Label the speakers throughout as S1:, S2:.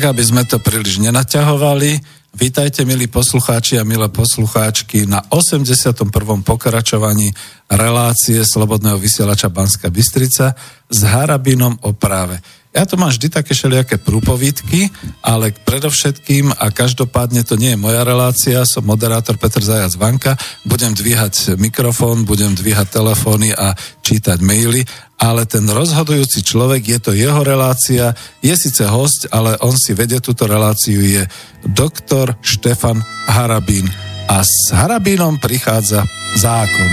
S1: Tak, aby sme to príliš nenaťahovali, vítajte milí poslucháči a milé poslucháčky na 81. pokračovaní relácie Slobodného vysielača Banska Bystrica s Harabinom o práve. Ja to mám vždy také všelijaké prúpovídky, ale predovšetkým a každopádne to nie je moja relácia, som moderátor Petr Zajac Vanka, budem dvíhať mikrofón, budem dvíhať telefóny a čítať maily, ale ten rozhodujúci človek, je to jeho relácia, je síce host, ale on si vedie túto reláciu, je doktor Štefan Harabín. A s Harabínom prichádza zákon.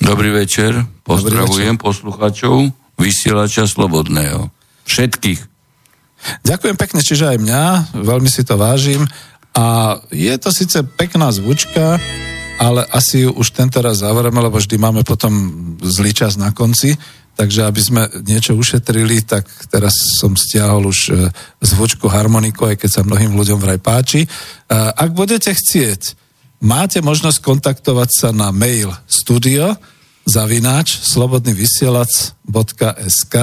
S2: Dobrý večer, pozdravujem Dobrý večer. poslucháčov vysielača Slobodného. Všetkých.
S1: Ďakujem pekne, čiže aj mňa, veľmi si to vážim. A je to síce pekná zvučka, ale asi ju už tento raz zavrieme, lebo vždy máme potom zlý čas na konci. Takže aby sme niečo ušetrili, tak teraz som stiahol už e, zvučku harmoniku, aj keď sa mnohým ľuďom vraj páči. E, ak budete chcieť, máte možnosť kontaktovať sa na mail studio zavináč slobodnyvysielac.sk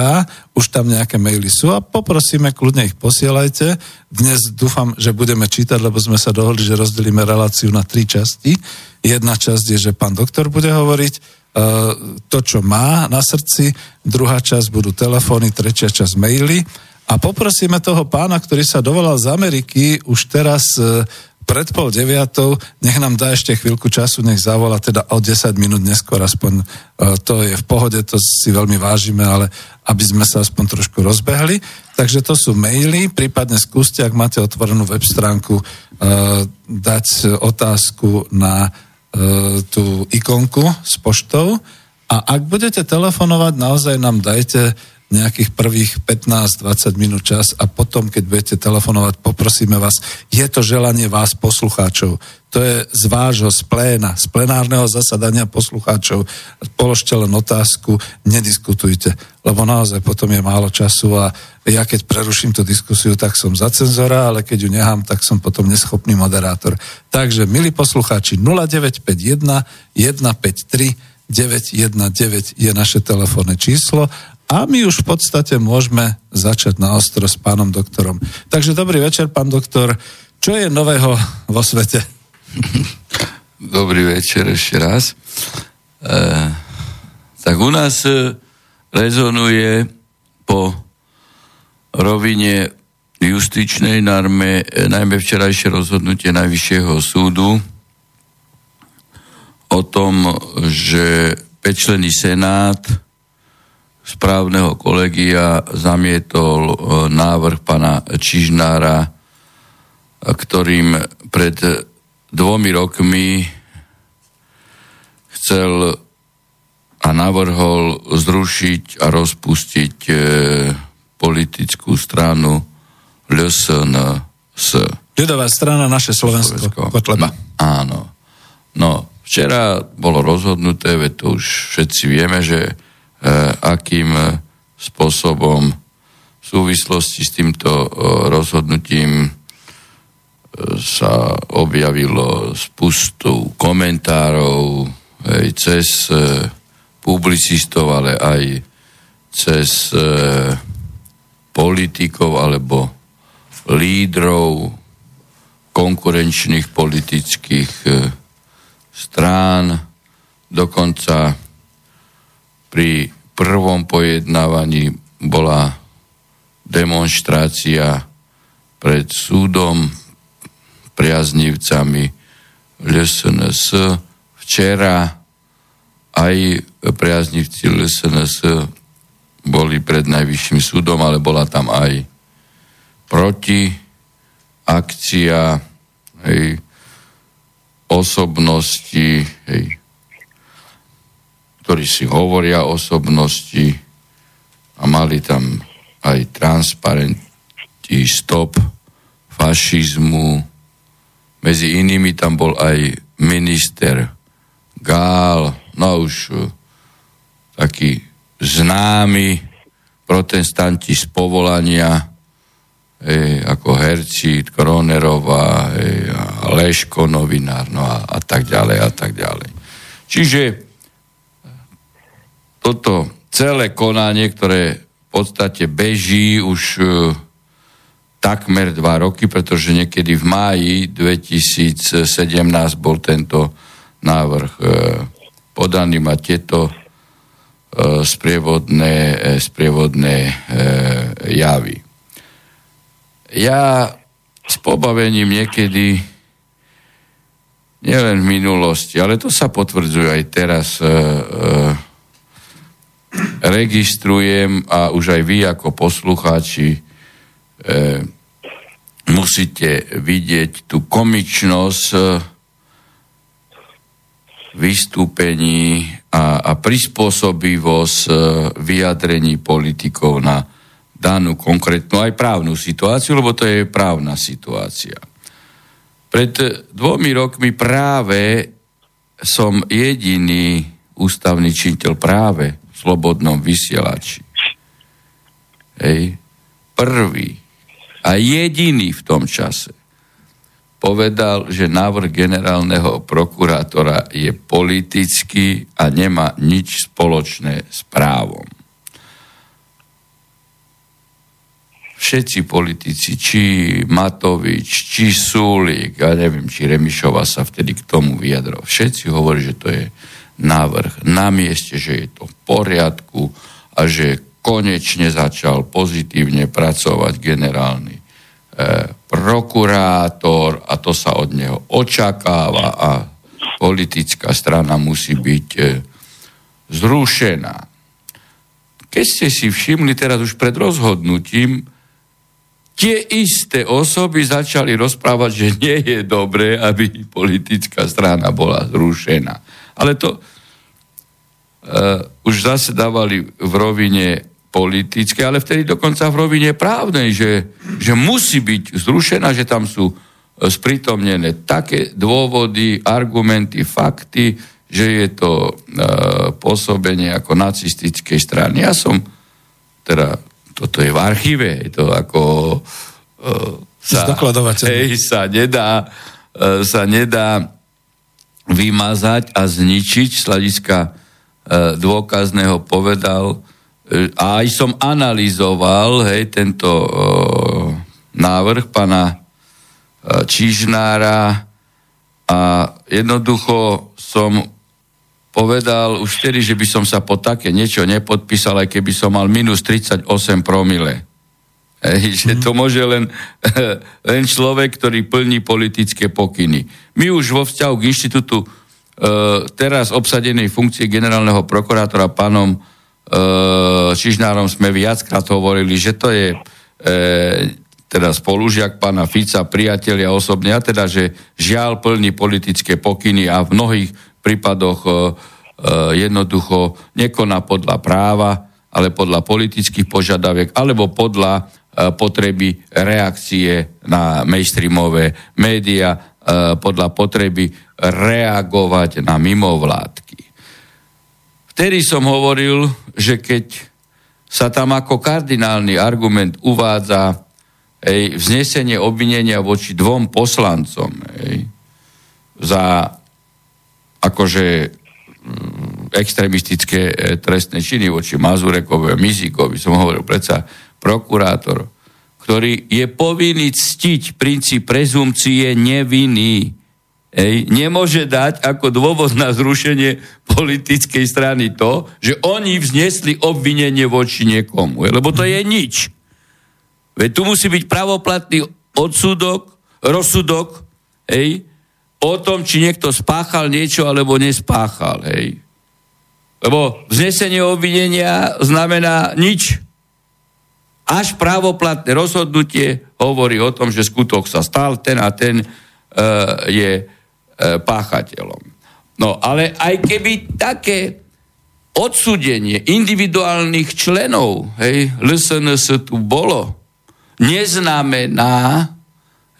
S1: už tam nejaké maily sú a poprosíme, kľudne ich posielajte. Dnes dúfam, že budeme čítať, lebo sme sa dohodli, že rozdelíme reláciu na tri časti. Jedna časť je, že pán doktor bude hovoriť uh, to, čo má na srdci, druhá časť budú telefóny, tretia časť maily a poprosíme toho pána, ktorý sa dovolal z Ameriky už teraz uh, pred pol deviatou, nech nám dá ešte chvíľku času, nech zavola teda o 10 minút neskôr, aspoň uh, to je v pohode, to si veľmi vážime, ale aby sme sa aspoň trošku rozbehli. Takže to sú maily, prípadne skúste, ak máte otvorenú web stránku, uh, dať otázku na uh, tú ikonku s poštou a ak budete telefonovať, naozaj nám dajte nejakých prvých 15-20 minút čas a potom, keď budete telefonovať, poprosíme vás, je to želanie vás, poslucháčov. To je z vášho, z pléna, z plenárneho zasadania poslucháčov. Položte len otázku, nediskutujte, lebo naozaj potom je málo času a ja keď preruším tú diskusiu, tak som za cenzora, ale keď ju nechám, tak som potom neschopný moderátor. Takže, milí poslucháči, 0951 153 919 je naše telefónne číslo a my už v podstate môžeme začať na ostro s pánom doktorom. Takže dobrý večer, pán doktor. Čo je nového vo svete?
S2: Dobrý večer ešte raz. E, tak u nás e, rezonuje po rovine justičnej norme, e, najmä včerajšie rozhodnutie Najvyššieho súdu o tom, že pečlený senát správneho kolegia zamietol e, návrh pana Čižnára, ktorým pred dvomi rokmi chcel a navrhol zrušiť a rozpustiť e, politickú stranu LSNS.
S1: Ľudová strana naše Slovensko. Slovensko. Kotleba.
S2: Áno. No, včera bolo rozhodnuté, veď to už všetci vieme, že E, akým spôsobom v súvislosti s týmto e, rozhodnutím e, sa objavilo spustu komentárov aj cez publicistov, ale aj cez politikov alebo lídrov konkurenčných politických strán, dokonca pri prvom pojednávaní bola demonstrácia pred súdom priaznivcami LSNS. Včera aj priaznivci LSNS boli pred najvyšším súdom, ale bola tam aj proti akcia hej, osobnosti, hej, ktorí si hovoria osobnosti a mali tam aj transparentí stop fašizmu. Medzi inými tam bol aj minister Gál, no už uh, taký známy protestanti z povolania, ej, ako herci Kronerová, ej, a Leško novinár, no a, a tak ďalej a tak ďalej. Čiže toto celé konanie, ktoré v podstate beží už e, takmer dva roky, pretože niekedy v máji 2017 bol tento návrh e, podaný, má tieto e, sprievodné, e, sprievodné javy. Ja s pobavením niekedy nielen v minulosti, ale to sa potvrdzuje aj teraz e, registrujem a už aj vy ako poslucháči e, musíte vidieť tú komičnosť e, vystúpení a, a prispôsobivosť e, vyjadrení politikov na danú konkrétnu aj právnu situáciu, lebo to je právna situácia. Pred dvomi rokmi práve som jediný ústavný činiteľ práve slobodnom vysielači. Hej. Prvý a jediný v tom čase povedal, že návrh generálneho prokurátora je politický a nemá nič spoločné s právom. Všetci politici, či Matovič, či Súlik, ja neviem, či Remišova sa vtedy k tomu vyjadril, všetci hovorí, že to je návrh na mieste, že je to v poriadku a že konečne začal pozitívne pracovať generálny e, prokurátor a to sa od neho očakáva a politická strana musí byť e, zrušená. Keď ste si všimli teraz už pred rozhodnutím, tie isté osoby začali rozprávať, že nie je dobré, aby politická strana bola zrušená. Ale to uh, už zase dávali v rovine politické, ale vtedy dokonca v rovine právnej, že, že musí byť zrušená, že tam sú e, sprítomnené také dôvody, argumenty, fakty, že je to e, pôsobenie ako nacistickej strany. Ja som, teda, toto je v archíve, je to ako e, sa, hej, sa nedá, e, sa nedá vymazať a zničiť z hľadiska e, dôkazného povedal a aj som analyzoval hej, tento uh, návrh pana uh, Čižnára a jednoducho som povedal už vtedy, že by som sa po také niečo nepodpísal, aj keby som mal minus 38 promile. Že to môže len, len človek, ktorý plní politické pokyny. My už vo vzťahu k inštitútu uh, teraz obsadenej funkcie generálneho prokurátora pánom Eh, Čižnárom sme viackrát hovorili, že to je e, teda spolužiak pána Fica, priatelia osobne, a teda, že žiaľ plní politické pokyny a v mnohých prípadoch e, e, jednoducho nekoná podľa práva, ale podľa politických požiadaviek, alebo podľa e, potreby reakcie na mainstreamové média, e, podľa potreby reagovať na mimovládky. Vtedy som hovoril, že keď sa tam ako kardinálny argument uvádza ej, vznesenie obvinenia voči dvom poslancom ej, za akože mm, extremistické e, trestné činy voči Mazurekovi a Mizikovi, som hovoril predsa prokurátor, ktorý je povinný ctiť princíp prezumcie nevinný Ej, nemôže dať ako dôvod na zrušenie politickej strany to, že oni vznesli obvinenie voči niekomu. Lebo to je nič. Veď tu musí byť pravoplatný odsudok, rozsudok, ej, o tom, či niekto spáchal niečo alebo nespáchal. Hej. Lebo vznesenie obvinenia znamená nič. Až právoplatné rozhodnutie hovorí o tom, že skutok sa stal, ten a ten uh, je E, páchateľom. No ale aj keby také odsudenie individuálnych členov, hej, LSNS tu bolo, neznamená,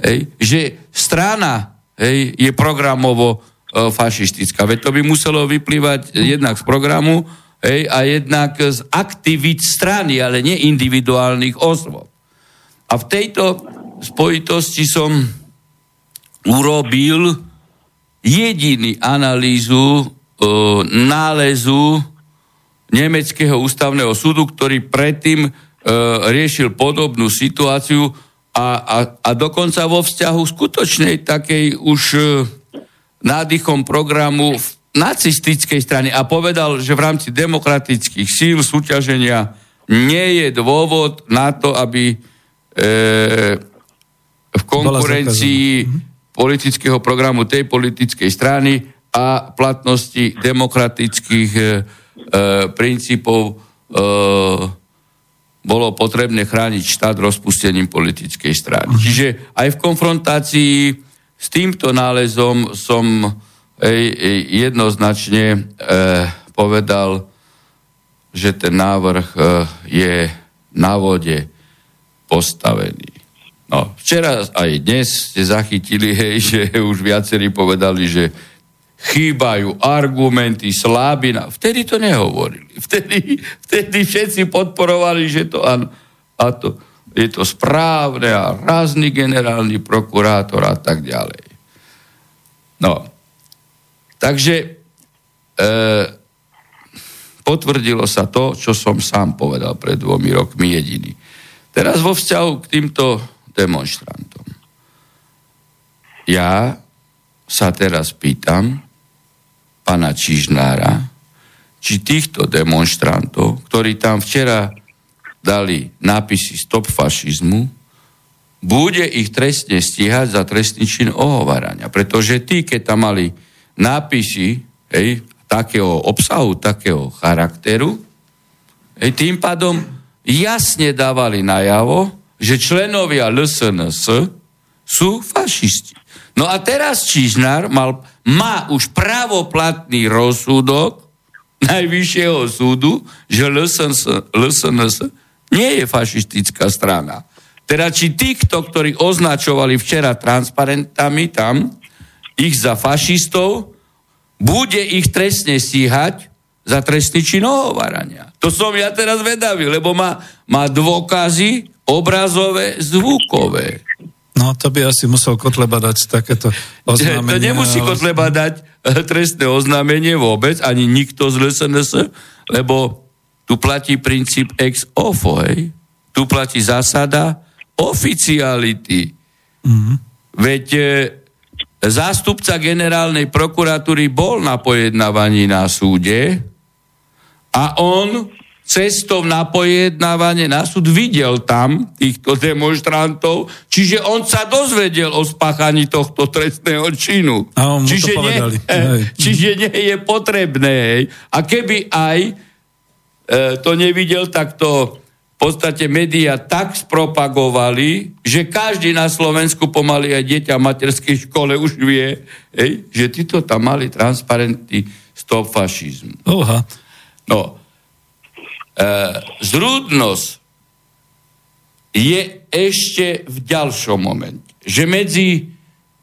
S2: hej, že strana hej, je programovo e, fašistická. Veď to by muselo vyplývať jednak z programu hej, a jednak z aktivít strany, ale nie individuálnych osôb. A v tejto spojitosti som urobil jediný analýzu e, nálezu Nemeckého ústavného súdu, ktorý predtým e, riešil podobnú situáciu a, a, a dokonca vo vzťahu skutočnej takej už e, nádychom programu v nacistickej strany a povedal, že v rámci demokratických síl súťaženia nie je dôvod na to, aby e, v konkurencii mhm. politického programu tej politickej strany a platnosti demokratických e, e, princípov e, bolo potrebné chrániť štát rozpustením politickej strany. Mm. Čiže aj v konfrontácii s týmto nálezom som jednoznačne e, povedal, že ten návrh e, je na vode postavený. No, včera aj dnes ste zachytili, hej, že už viacerí povedali, že chýbajú argumenty, slabina. Vtedy to nehovorili. Vtedy, vtedy všetci podporovali, že to áno. A to, je to správne a rázny generálny prokurátor a tak ďalej. No. Takže e, potvrdilo sa to, čo som sám povedal pred dvomi rokmi jediný. Teraz vo vzťahu k týmto demonstrantom. Ja sa teraz pýtam, pana Čižnára, či týchto demonstrantov, ktorí tam včera dali nápisy stop fašizmu, bude ich trestne stíhať za trestný čin ohovárania. Pretože tí, keď tam mali nápisy hej, takého obsahu, takého charakteru, hej, tým pádom jasne dávali najavo, že členovia LSNS sú fašisti. No a teraz Čižnár mal má už pravoplatný rozsudok Najvyššieho súdu, že LSNS, LSNS nie je fašistická strana. Teda či týchto, ktorí označovali včera transparentami tam, ich za fašistov, bude ich trestne stíhať za trestný čin ohovárania. To som ja teraz vedavý, lebo má, má dôkazy obrazové, zvukové.
S1: No, to by asi musel Kotleba dať takéto oznámenie.
S2: To nemusí Kotleba dať eh, trestné oznámenie vôbec, ani nikto z LSNS, lebo tu platí princíp ex ofo, hej? Tu platí zásada oficiality. Mm-hmm. Veď e, zástupca generálnej prokuratúry bol na pojednávaní na súde a on cestou na pojednávanie na súd videl tam týchto demonstrantov, čiže on sa dozvedel o spáchaní tohto trestného činu.
S1: A on čiže,
S2: nie, eh, čiže nie je potrebné. Hej. A keby aj e, to nevidel, tak to v podstate médiá tak spropagovali, že každý na Slovensku pomaly aj dieťa v materskej škole už vie, hej, že títo tam mali transparenty stop fašizmu.
S1: Oha.
S2: No, E, zrúdnosť je ešte v ďalšom momente, že medzi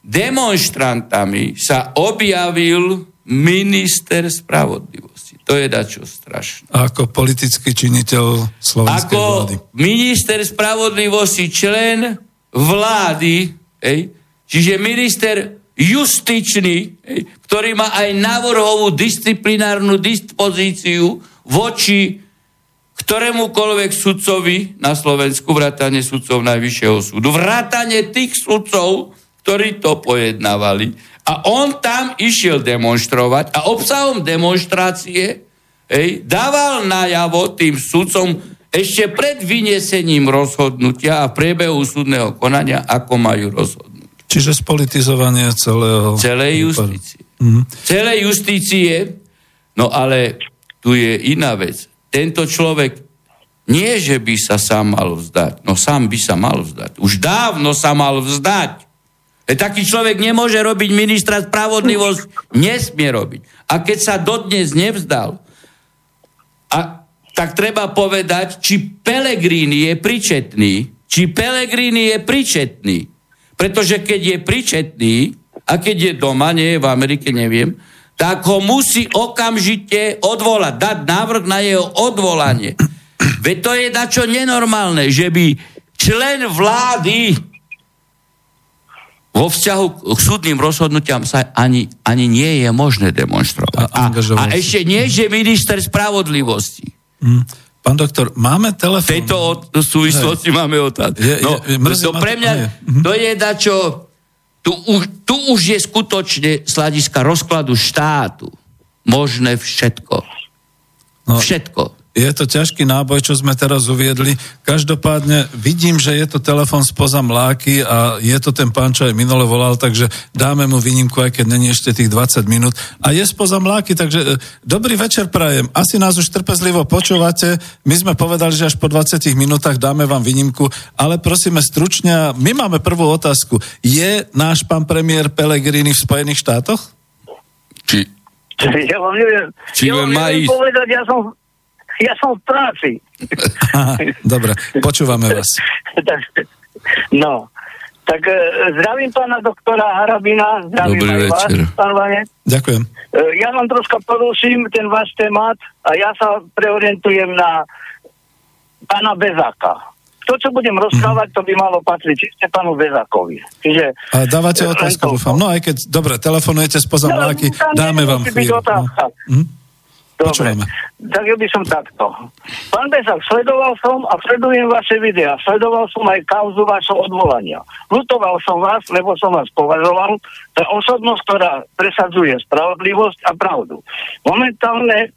S2: demonstrantami sa objavil minister spravodlivosti. To je dačo strašné.
S1: Ako politický činiteľ slovenskej
S2: Ako
S1: vlády.
S2: minister spravodlivosti, člen vlády, ej, čiže minister justičný, ej, ktorý má aj návrhovú disciplinárnu dispozíciu voči ktorémukoľvek sudcovi na Slovensku, vrátane sudcov Najvyššieho súdu, vrátane tých sudcov, ktorí to pojednávali. A on tam išiel demonstrovať a obsahom demonstrácie hej, dával najavo tým sudcom ešte pred vyniesením rozhodnutia a priebehu súdneho konania, ako majú rozhodnúť.
S1: Čiže spolitizovanie celého...
S2: Celej justície. Mm. Celej justície, no ale tu je iná vec tento človek nie, že by sa sám mal vzdať, no sám by sa mal vzdať. Už dávno sa mal vzdať. Taký človek nemôže robiť ministra spravodlivosť, nesmie robiť. A keď sa dodnes nevzdal, a, tak treba povedať, či Pelegrini je pričetný, či Pelegrini je pričetný. Pretože keď je pričetný, a keď je doma, nie je v Amerike, neviem, tak ho musí okamžite odvolať, dať návrh na jeho odvolanie. Veď to je dačo nenormálne, že by člen vlády vo vzťahu k súdnym rozhodnutiam sa ani, ani nie je možné demonstrovať. A, a, a ešte nie, že minister spravodlivosti.
S1: Mm. Pán doktor, máme telefón.
S2: V tejto od, súvislosti Hej. máme otázku. No, je, je, to pre mňa, to, to je dačo, tu už, tu už je skutočne z hľadiska rozkladu štátu možné všetko. No, všetko.
S1: Je to ťažký náboj, čo sme teraz uviedli. Každopádne vidím, že je to telefon spoza mláky a je to ten pán, čo aj minule volal, takže dáme mu výnimku, aj keď není ešte tých 20 minút. A je spoza mláky, takže e, dobrý večer prajem. Asi nás už trpezlivo počúvate. My sme povedali, že až po 20 minútach dáme vám výnimku, ale prosíme stručne, my máme prvú otázku. Je náš pán premiér Pelegrini v Spojených štátoch?
S2: Či...
S3: Ja vám neviem,
S2: Či ja
S3: vám neviem povedať, ja som ja som v práci.
S1: dobre, počúvame vás.
S3: no, tak e, zdravím pána doktora Harabina, zdravím
S2: Dobrý aj
S3: večer. vás, pán Vane.
S1: Ďakujem. E,
S3: ja vám troška poruším ten váš témat a ja sa preorientujem na pána Bezáka. To, čo budem rozprávať, to by malo patriť čiste pánu Bezákovi. Čiže,
S1: a dávate otázku, dúfam. No aj keď, dobre, telefonujete spoza no, mláky, dáme vám chvíľu. No.
S3: Dobre, tak ja by som takto. Pán Besak, sledoval som a sledujem vaše videá. Sledoval som aj kauzu vašho odvolania. Lutoval som vás, lebo som vás považoval za osobnosť, ktorá presadzuje spravodlivosť a pravdu. Momentálne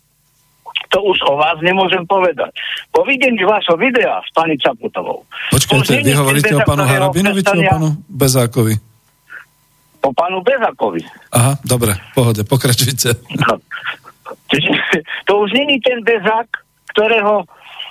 S3: to už o vás nemôžem povedať. Po videní vášho videa s pani Čaputovou.
S1: Počkajte, vy hovoríte o pánu Harabinovi či o pánu Bezákovi?
S3: O pánu Bezákovi.
S1: Aha, dobre, pohode, pokračujte. No.
S3: To už není ten bezák, ktorého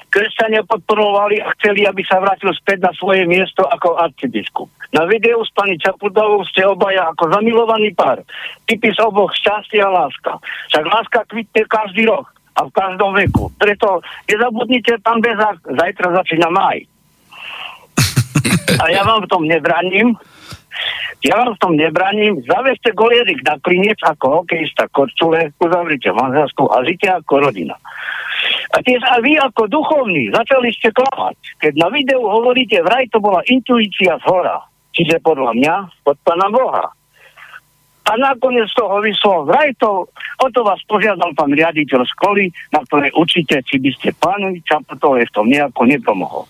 S3: kresťania podporovali a chceli, aby sa vrátil späť na svoje miesto ako arcibiskup. Na videu s pani Čapudovou ste obaja ako zamilovaný pár. Typy z oboch šťastie a láska. Však láska kvitne každý rok a v každom veku. Preto nezabudnite, pán Bezák, zajtra začína maj. A ja vám v tom nebraním, ja vám v tom nebraním, zavešte golierik na klinec ako hokejista Korčule, uzavrite manželskú a žite ako rodina. A tiež aj vy ako duchovní začali ste klamať. Keď na videu hovoríte, vraj to bola intuícia z hora. Čiže podľa mňa, od Pána Boha. A nakoniec toho vyslo, vraj to, o to vás požiadal pán riaditeľ školy, na ktorej učíte, či by ste pánovi Čaputovej v tom nejako nepomohol.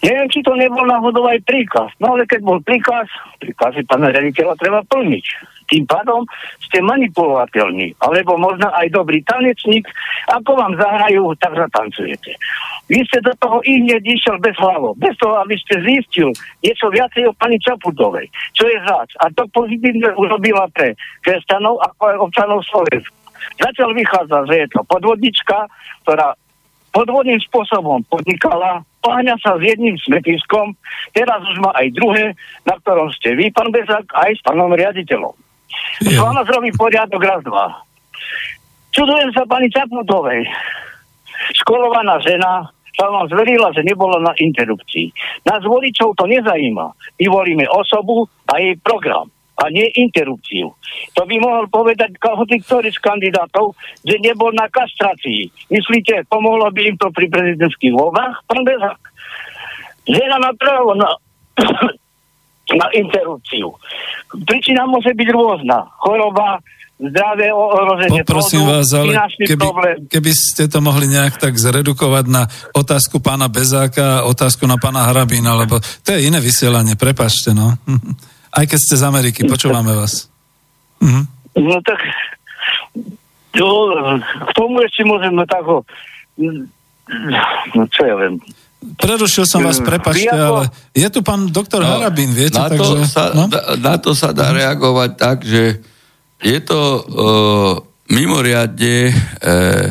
S3: Neviem, či to nebol náhodou aj príkaz. No ale keď bol príkaz, príkazy pána riaditeľa treba plniť. Tým pádom ste manipulovateľní, alebo možno aj dobrý tanečník, ako vám zahrajú, tak zatancujete. Vy ste do toho i hneď išiel bez hlavo, bez toho, aby ste zistil niečo viacej o pani Čaputovej, čo je zač. A to pozitívne urobila pre kresťanov ako aj občanov Slovensku. Zatiaľ vychádza, že je to podvodnička, ktorá podvodným spôsobom podnikala, poháňa sa s jedným smetiskom, teraz už má aj druhé, na ktorom ste vy, pán Bezák, aj s pánom riaditeľom. Ja. Vám zrobí poriadok raz, dva. Čudujem sa pani Čaputovej. Školovaná žena, sa vám zverila, že nebolo na interrupcii. Nás voličov to nezajíma. My volíme osobu a jej program a nie interrupciu. To by mohol povedať hoci ktorý z kandidátov, že nebol na kastrácii. Myslíte, pomohlo by im to pri prezidentských voľbách? Pán Bezak, žena má právo na, na interrupciu. Príčina môže byť rôzna. Choroba, zdravé ohrozenie
S1: Poprosím plodu, vás, ale keby, keby ste to mohli nejak tak zredukovať na otázku pána Bezáka a otázku na pána Harabína, lebo to je iné vysielanie, prepačte, no. Aj keď ste z Ameriky, počúvame vás.
S3: Mhm. No tak to, k tomu ešte môžeme tak ho no čo ja viem,
S1: Prerušil som vás, prepačte, ale je tu pán doktor no, Harabín, viete?
S2: Na, takže, to sa, no? na to sa dá reagovať tak, že je to uh, mimoriadne uh,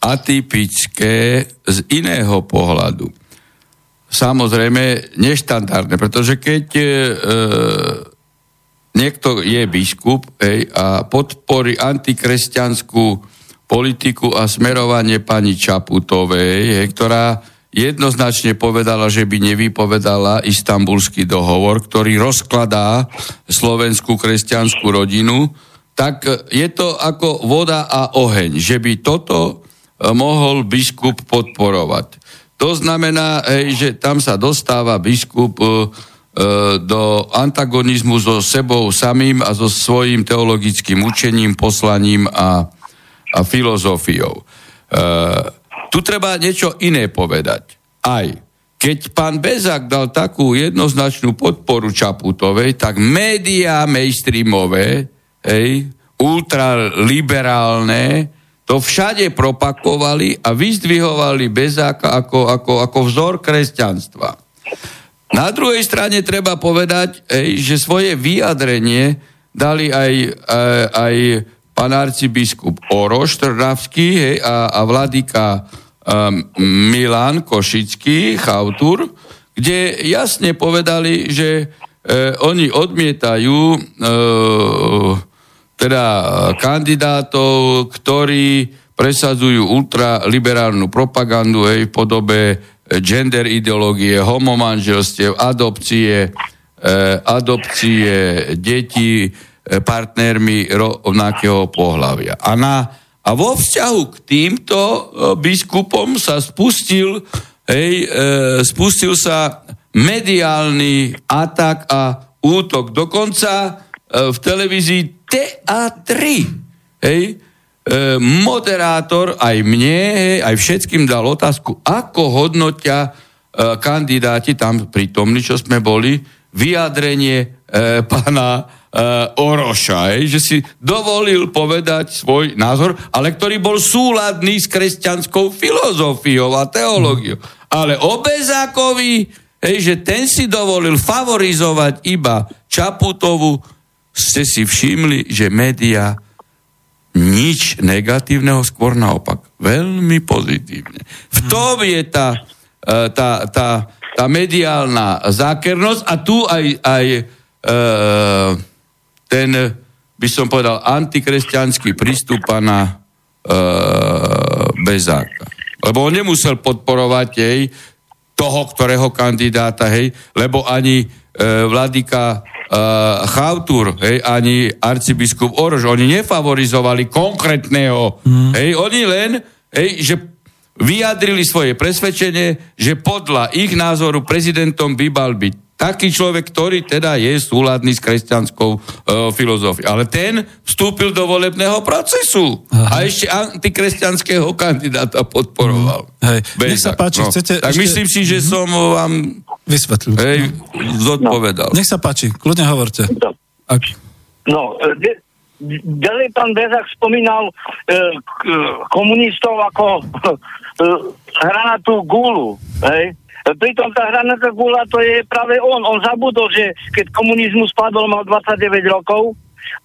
S2: atypické z iného pohľadu. Samozrejme, neštandardné, pretože keď uh, niekto je biskup hej, a podporí antikresťanskú politiku a smerovanie pani Čaputovej, hej, ktorá jednoznačne povedala, že by nevypovedala istambulský dohovor, ktorý rozkladá slovenskú kresťanskú rodinu, tak je to ako voda a oheň, že by toto e, mohol biskup podporovať. To znamená, hej, že tam sa dostáva biskup e, e, do antagonizmu so sebou samým a so svojím teologickým učením, poslaním a, a filozofiou. E, tu treba niečo iné povedať. Aj keď pán Bezák dal takú jednoznačnú podporu Čaputovej, tak médiá mainstreamové, hej, ultraliberálne, to všade propakovali a vyzdvihovali Bezáka ako, ako, ako vzor kresťanstva. Na druhej strane treba povedať, hej, že svoje vyjadrenie dali aj, aj, aj pán arcibiskup Oroš Trnavský hej, a, a vladyka um, Milan Košický, chautur, kde jasne povedali, že uh, oni odmietajú uh, teda kandidátov, ktorí presadzujú ultraliberálnu propagandu aj v podobe gender ideológie, homomanželstiev, adopcie, uh, adopcie detí, partnermi rovnakého pohľavia. A na a vo vzťahu k týmto e, biskupom sa spustil, hej, e, spustil sa mediálny atak a útok. Dokonca e, v televízii TA3, hej, e, moderátor aj mne, hej, aj všetkým dal otázku, ako hodnotia e, kandidáti tam prítomní, čo sme boli, vyjadrenie e, pána uh, Oroša, že si dovolil povedať svoj názor, ale ktorý bol súladný s kresťanskou filozofiou a teológiou. Ale o Bezákovi, hej, že ten si dovolil favorizovať iba Čaputovu, ste si všimli, že média nič negatívneho, skôr naopak. Veľmi pozitívne. V tom je tá, e, tá, tá, tá mediálna zákernosť a tu aj, aj uh, ten, by som povedal, antikresťanský prístup pana e, Bezáka. Lebo on nemusel podporovať jej toho, ktorého kandidáta, hej, lebo ani e, vladyka e, Chautur, hej, ani arcibiskup Orož, oni nefavorizovali konkrétneho, mm. hej, oni len, hej, že vyjadrili svoje presvedčenie, že podľa ich názoru prezidentom by mal byť taký človek, ktorý teda je súladný s kresťanskou e, filozofiou. Ale ten vstúpil do volebného procesu Aha. a ešte antikresťanského kandidáta podporoval.
S1: Mm. Hej. Nech sa páči, no. chcete...
S2: Tak ešte... myslím si, že mm. som vám
S1: vysvetlil.
S2: Hej, zodpovedal.
S1: No. Nech sa páči, kľudne hovorte.
S3: No,
S1: Ak...
S3: no de, ďalej pán Bezak spomínal e, komunistov ako e, hranatú gulu. Hej? Pritom tá hranatá gula to je práve on. On zabudol, že keď komunizmus spadol, mal 29 rokov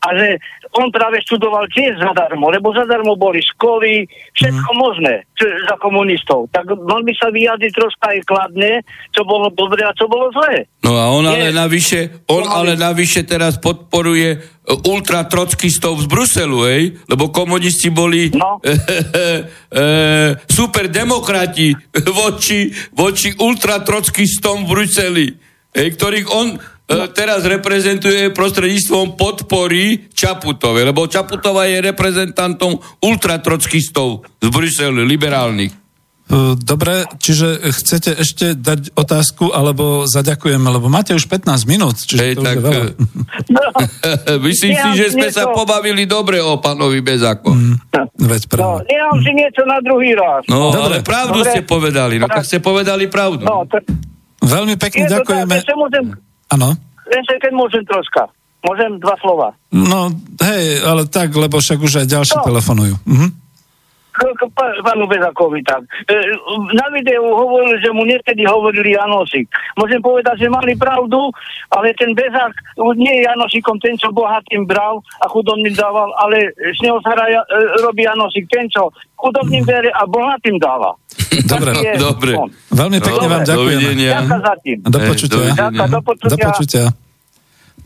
S3: a že on práve študoval tiež zadarmo, lebo zadarmo boli školy, všetko mm. možné čo, za komunistov. Tak mal by sa vyjadriť troška aj kladne, čo bolo dobre a čo bolo zlé.
S2: No a on ale navyše, on ale navyše teraz podporuje ultratrockistov z Bruselu, hej? Lebo komunisti boli no. e, e, e, super demokrati voči, voči ultratrockistom v Bruseli, hej, ktorých on no. teraz reprezentuje prostredníctvom podpory Čaputovej, lebo Čaputová je reprezentantom ultratrockistov z Bruselu, liberálnych.
S1: Dobre, čiže chcete ešte dať otázku, alebo zaďakujeme, lebo máte už 15 minút, čiže Hej, to tak, už je veľa.
S2: No, myslím si, že sme niečo... sa pobavili dobre o pánovi Bezáko. Mm,
S1: veď
S3: No, nechám si niečo na druhý raz.
S2: No, dobre. ale pravdu dobre. ste povedali, no tak ste povedali pravdu. No,
S1: to... Veľmi pekne je ďakujeme. Áno.
S3: Ešte, keď môžem troška. Môžem dva slova.
S1: No, hej, ale tak, lebo však už aj ďalší no. telefonujú. Mhm
S3: pánu Bezakovi tak. E, na videu hovoril, že mu niekedy hovorili Janosik. Môžem povedať, že mali pravdu, ale ten Bezak nie je Janosikom ten, čo bohatým bral a chudobným dával, ale z neho sa e, robí Janosik ten, čo chudobným bere a bohatým dáva.
S1: Dobre, dobre. Veľmi pekne vám ďakujem. Do počutia. Do počutia. Do počutia.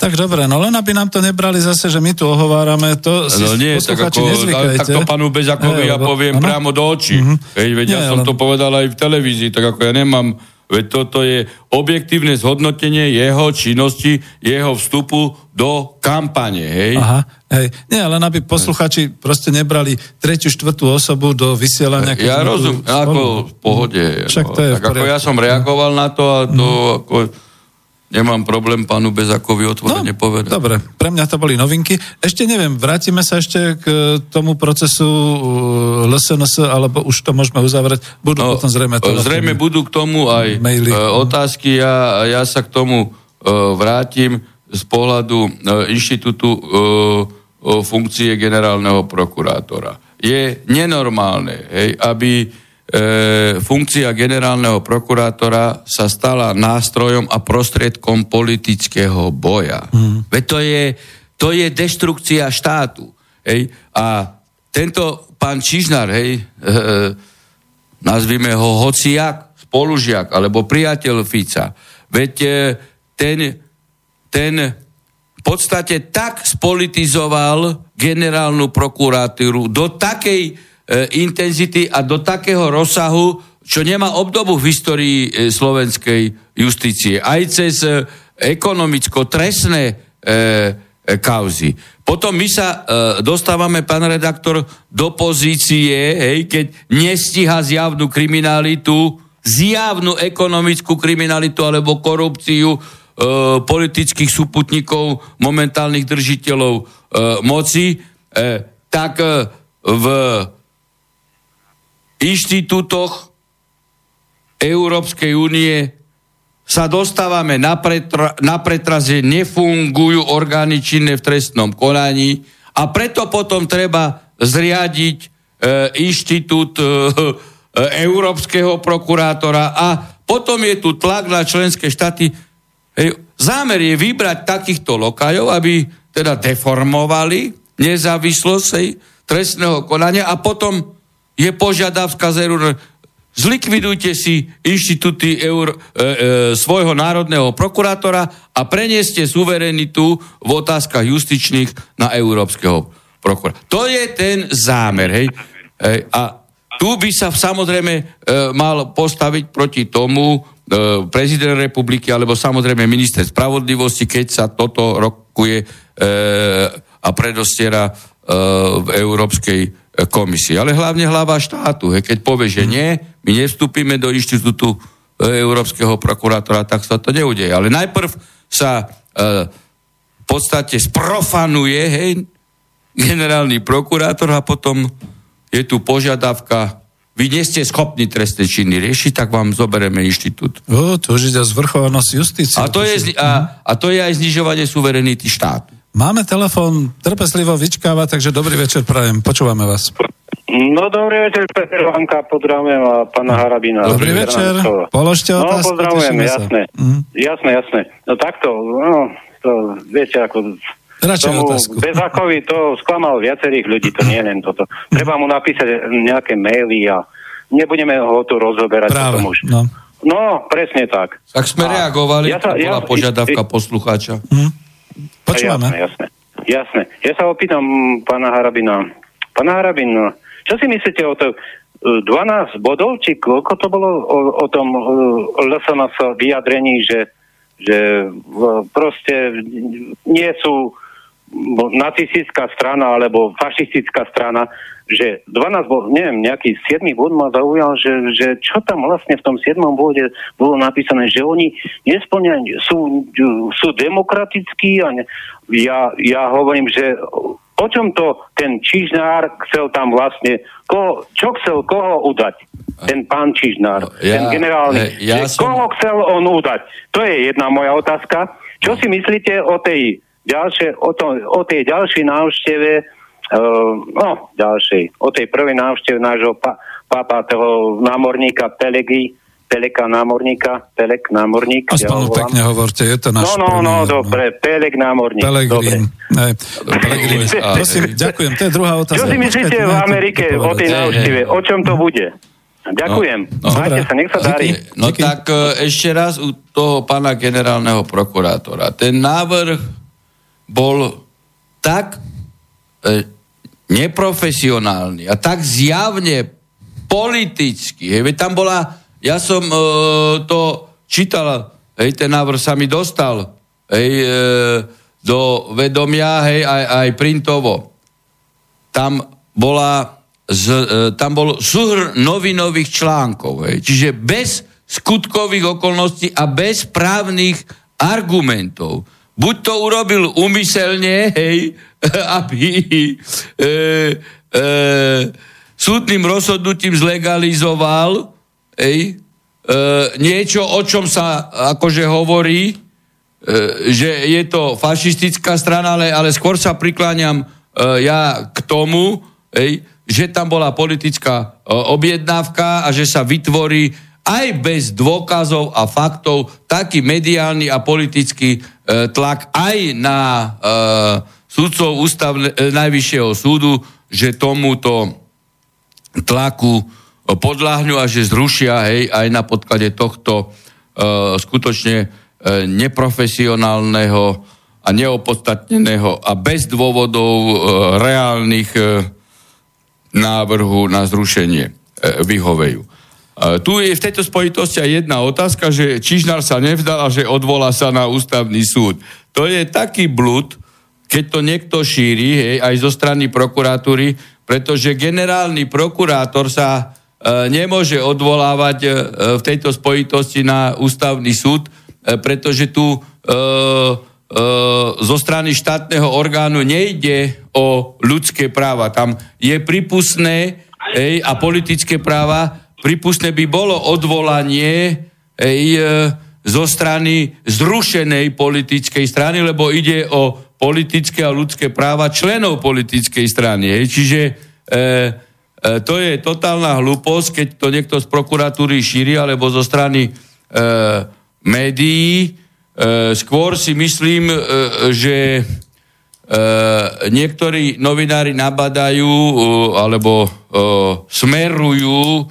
S1: Tak dobre, no len aby nám to nebrali zase, že my tu ohovárame, to si
S2: no nie, tak ako, tak to panu Bezakovi ja poviem ano? priamo do očí. Mm-hmm. Hej, veď nie, ja som len... to povedal aj v televízii, tak ako ja nemám, veď toto je objektívne zhodnotenie jeho činnosti, jeho vstupu do kampane, hej?
S1: Aha, hej. Nie, len aby posluchači proste nebrali tretiu, štvrtú osobu do vysielania.
S2: Ja rozumiem, ako v pohode. Však no, to je tak ako ja som reagoval na to a to mm. ako nemám problém pánu Bezakovi otvorene
S1: no,
S2: povedať.
S1: Dobre, pre mňa to boli novinky. Ešte neviem, vrátime sa ešte k tomu procesu uh, LSNS, alebo už to môžeme uzavrieť. Budú no, potom zrejme
S2: to. Zrejme budú k tomu aj maily. Otázky. Ja, ja sa k tomu vrátim z pohľadu inštitútu funkcie generálneho prokurátora. Je nenormálne, hej, aby e, funkcia generálneho prokurátora sa stala nástrojom a prostriedkom politického boja. Mm. Veď to je, to je deštrukcia štátu. Hej? A tento pán Čižnár, hej, e, nazvime ho hociak, spolužiak alebo priateľ Fica, veď e, ten, ten v podstate tak spolitizoval generálnu prokuratúru do takej E, intenzity a do takého rozsahu, čo nemá obdobu v histórii e, slovenskej justície. Aj cez e, ekonomicko-trestné kauzy. Potom my sa dostávame, pán redaktor, do pozície, hej, keď nestíha zjavnú kriminalitu, zjavnú ekonomickú kriminalitu alebo korupciu e, politických súputníkov, momentálnych držiteľov e, moci, e, tak e, v inštitútoch Európskej únie sa dostávame na, pretra, na pretras, že nefungujú orgány činné v trestnom konaní a preto potom treba zriadiť e, inštitút e, e, Európskeho prokurátora a potom je tu tlak na členské štáty. E, zámer je vybrať takýchto lokajov, aby teda deformovali nezávislosť trestného konania a potom je požiadavka z EU, zlikvidujte si inštitúty eur, e, e, svojho národného prokurátora a prenieste suverenitu v otázkach justičných na európskeho prokurátora. To je ten zámer, hej. E, a tu by sa samozrejme e, mal postaviť proti tomu e, prezident republiky alebo samozrejme minister spravodlivosti, keď sa toto rokuje e, a predostiera e, v Európskej komisie, ale hlavne hlava štátu. He, keď povie, že nie, my nevstúpime do inštitútu e, Európskeho prokurátora, tak sa to neudeje. Ale najprv sa e, v podstate sprofanuje hej, generálny prokurátor a potom je tu požiadavka vy nie ste schopní trestné činy riešiť, tak vám zoberieme inštitút.
S1: O, to už ide zvrchovanosť justície.
S2: A to, je, a, a to je aj znižovanie suverenity štátu.
S1: Máme telefón, trpezlivo vyčkáva, takže dobrý večer prajem, počúvame vás.
S4: No dobrý večer, Peter Vanka, pozdravujem a pána Harabina.
S1: Dobrý večer, položte
S4: no, otázku. No pozdravujem, jasné, mm. jasné, jasné. No takto, no, to viete, ako
S1: Radšej tomu otázku.
S4: Bezakovi to sklamal viacerých ľudí, to nie len toto. Treba mu napísať nejaké maily a nebudeme ho tu rozoberať.
S1: Práve,
S4: potom už.
S1: no.
S4: No, presne tak.
S2: Tak sme a reagovali, ja sa, to bola ja, požiadavka i, poslucháča. Mm.
S1: Počúvame.
S4: Jasné, jasné. Jasné. Ja sa opýtam pána Harabina. Pána Harabin, čo si myslíte o to 12 bodov, či koľko to bolo o, o tom LSNS vyjadrení, že, že proste nie sú nacistická strana alebo fašistická strana, že 12 bol, neviem, nejaký 7 bod ma zaujal, že, že čo tam vlastne v tom 7 bode bolo napísané, že oni nesplňajú, sú, sú demokratickí a ne, ja, ja hovorím, že o čom to ten Čižnár chcel tam vlastne, koho, čo chcel koho udať? Ten pán Čižnár, no, ja, ten generálny. Ja som... Koho chcel on udať? To je jedna moja otázka. Čo si myslíte o tej ďalšie, o, to, o tej ďalšej návšteve, uh, no, ďalšej, o tej prvej návšteve nášho pa, toho námorníka Pelegy, Peleka námorníka, Pelek námorník.
S1: Aspoň ja pekne hovorte, je to náš
S4: No, no, no, dobre, Pelek námorník.
S1: Pelegrín. Pelegrín. Prosím, ďakujem, to je druhá otázka.
S4: Čo si myslíte v Amerike o tej návšteve? O čom to bude? Ďakujem. No, no, Majte sa, nech sa darí.
S2: No tak e, ešte raz u toho pána generálneho prokurátora. Ten návrh bol tak e, neprofesionálny a tak zjavne politický. Hej, tam bola, ja som e, to čítal, hej, ten návrh sa mi dostal hej, e, do vedomia, hej, aj, aj printovo. Tam bola z, e, tam bol súhr novinových článkov, hej, čiže bez skutkových okolností a bez právnych argumentov. Buď to urobil umyselne, hej, aby e, e, súdnym rozhodnutím zlegalizoval hej, e, niečo, o čom sa akože hovorí, e, že je to fašistická strana, ale, ale skôr sa prikláňam e, ja k tomu, hej, že tam bola politická e, objednávka a že sa vytvorí aj bez dôkazov a faktov taký mediálny a politický tlak aj na e, súdcov ústavne, e, Najvyššieho súdu, že tomuto tlaku podľahňu a že zrušia hej, aj na podklade tohto e, skutočne e, neprofesionálneho a neopodstatneného a bez dôvodov e, reálnych e, návrhu na zrušenie e, vyhovejú. E, tu je v tejto spojitosti aj jedna otázka, že Čižnár sa nevzdal a že odvolá sa na ústavný súd. To je taký blud, keď to niekto šíri, hej, aj zo strany prokuratúry, pretože generálny prokurátor sa e, nemôže odvolávať e, v tejto spojitosti na ústavný súd, e, pretože tu e, e, zo strany štátneho orgánu nejde o ľudské práva. Tam je pripustné ej, a politické práva, pripustné by bolo odvolanie ej, e, zo strany zrušenej politickej strany, lebo ide o politické a ľudské práva členov politickej strany. Hej. Čiže e, e, to je totálna hlúposť, keď to niekto z prokuratúry šíri, alebo zo strany e, médií. E, skôr si myslím, e, že e, niektorí novinári nabadajú e, alebo e, smerujú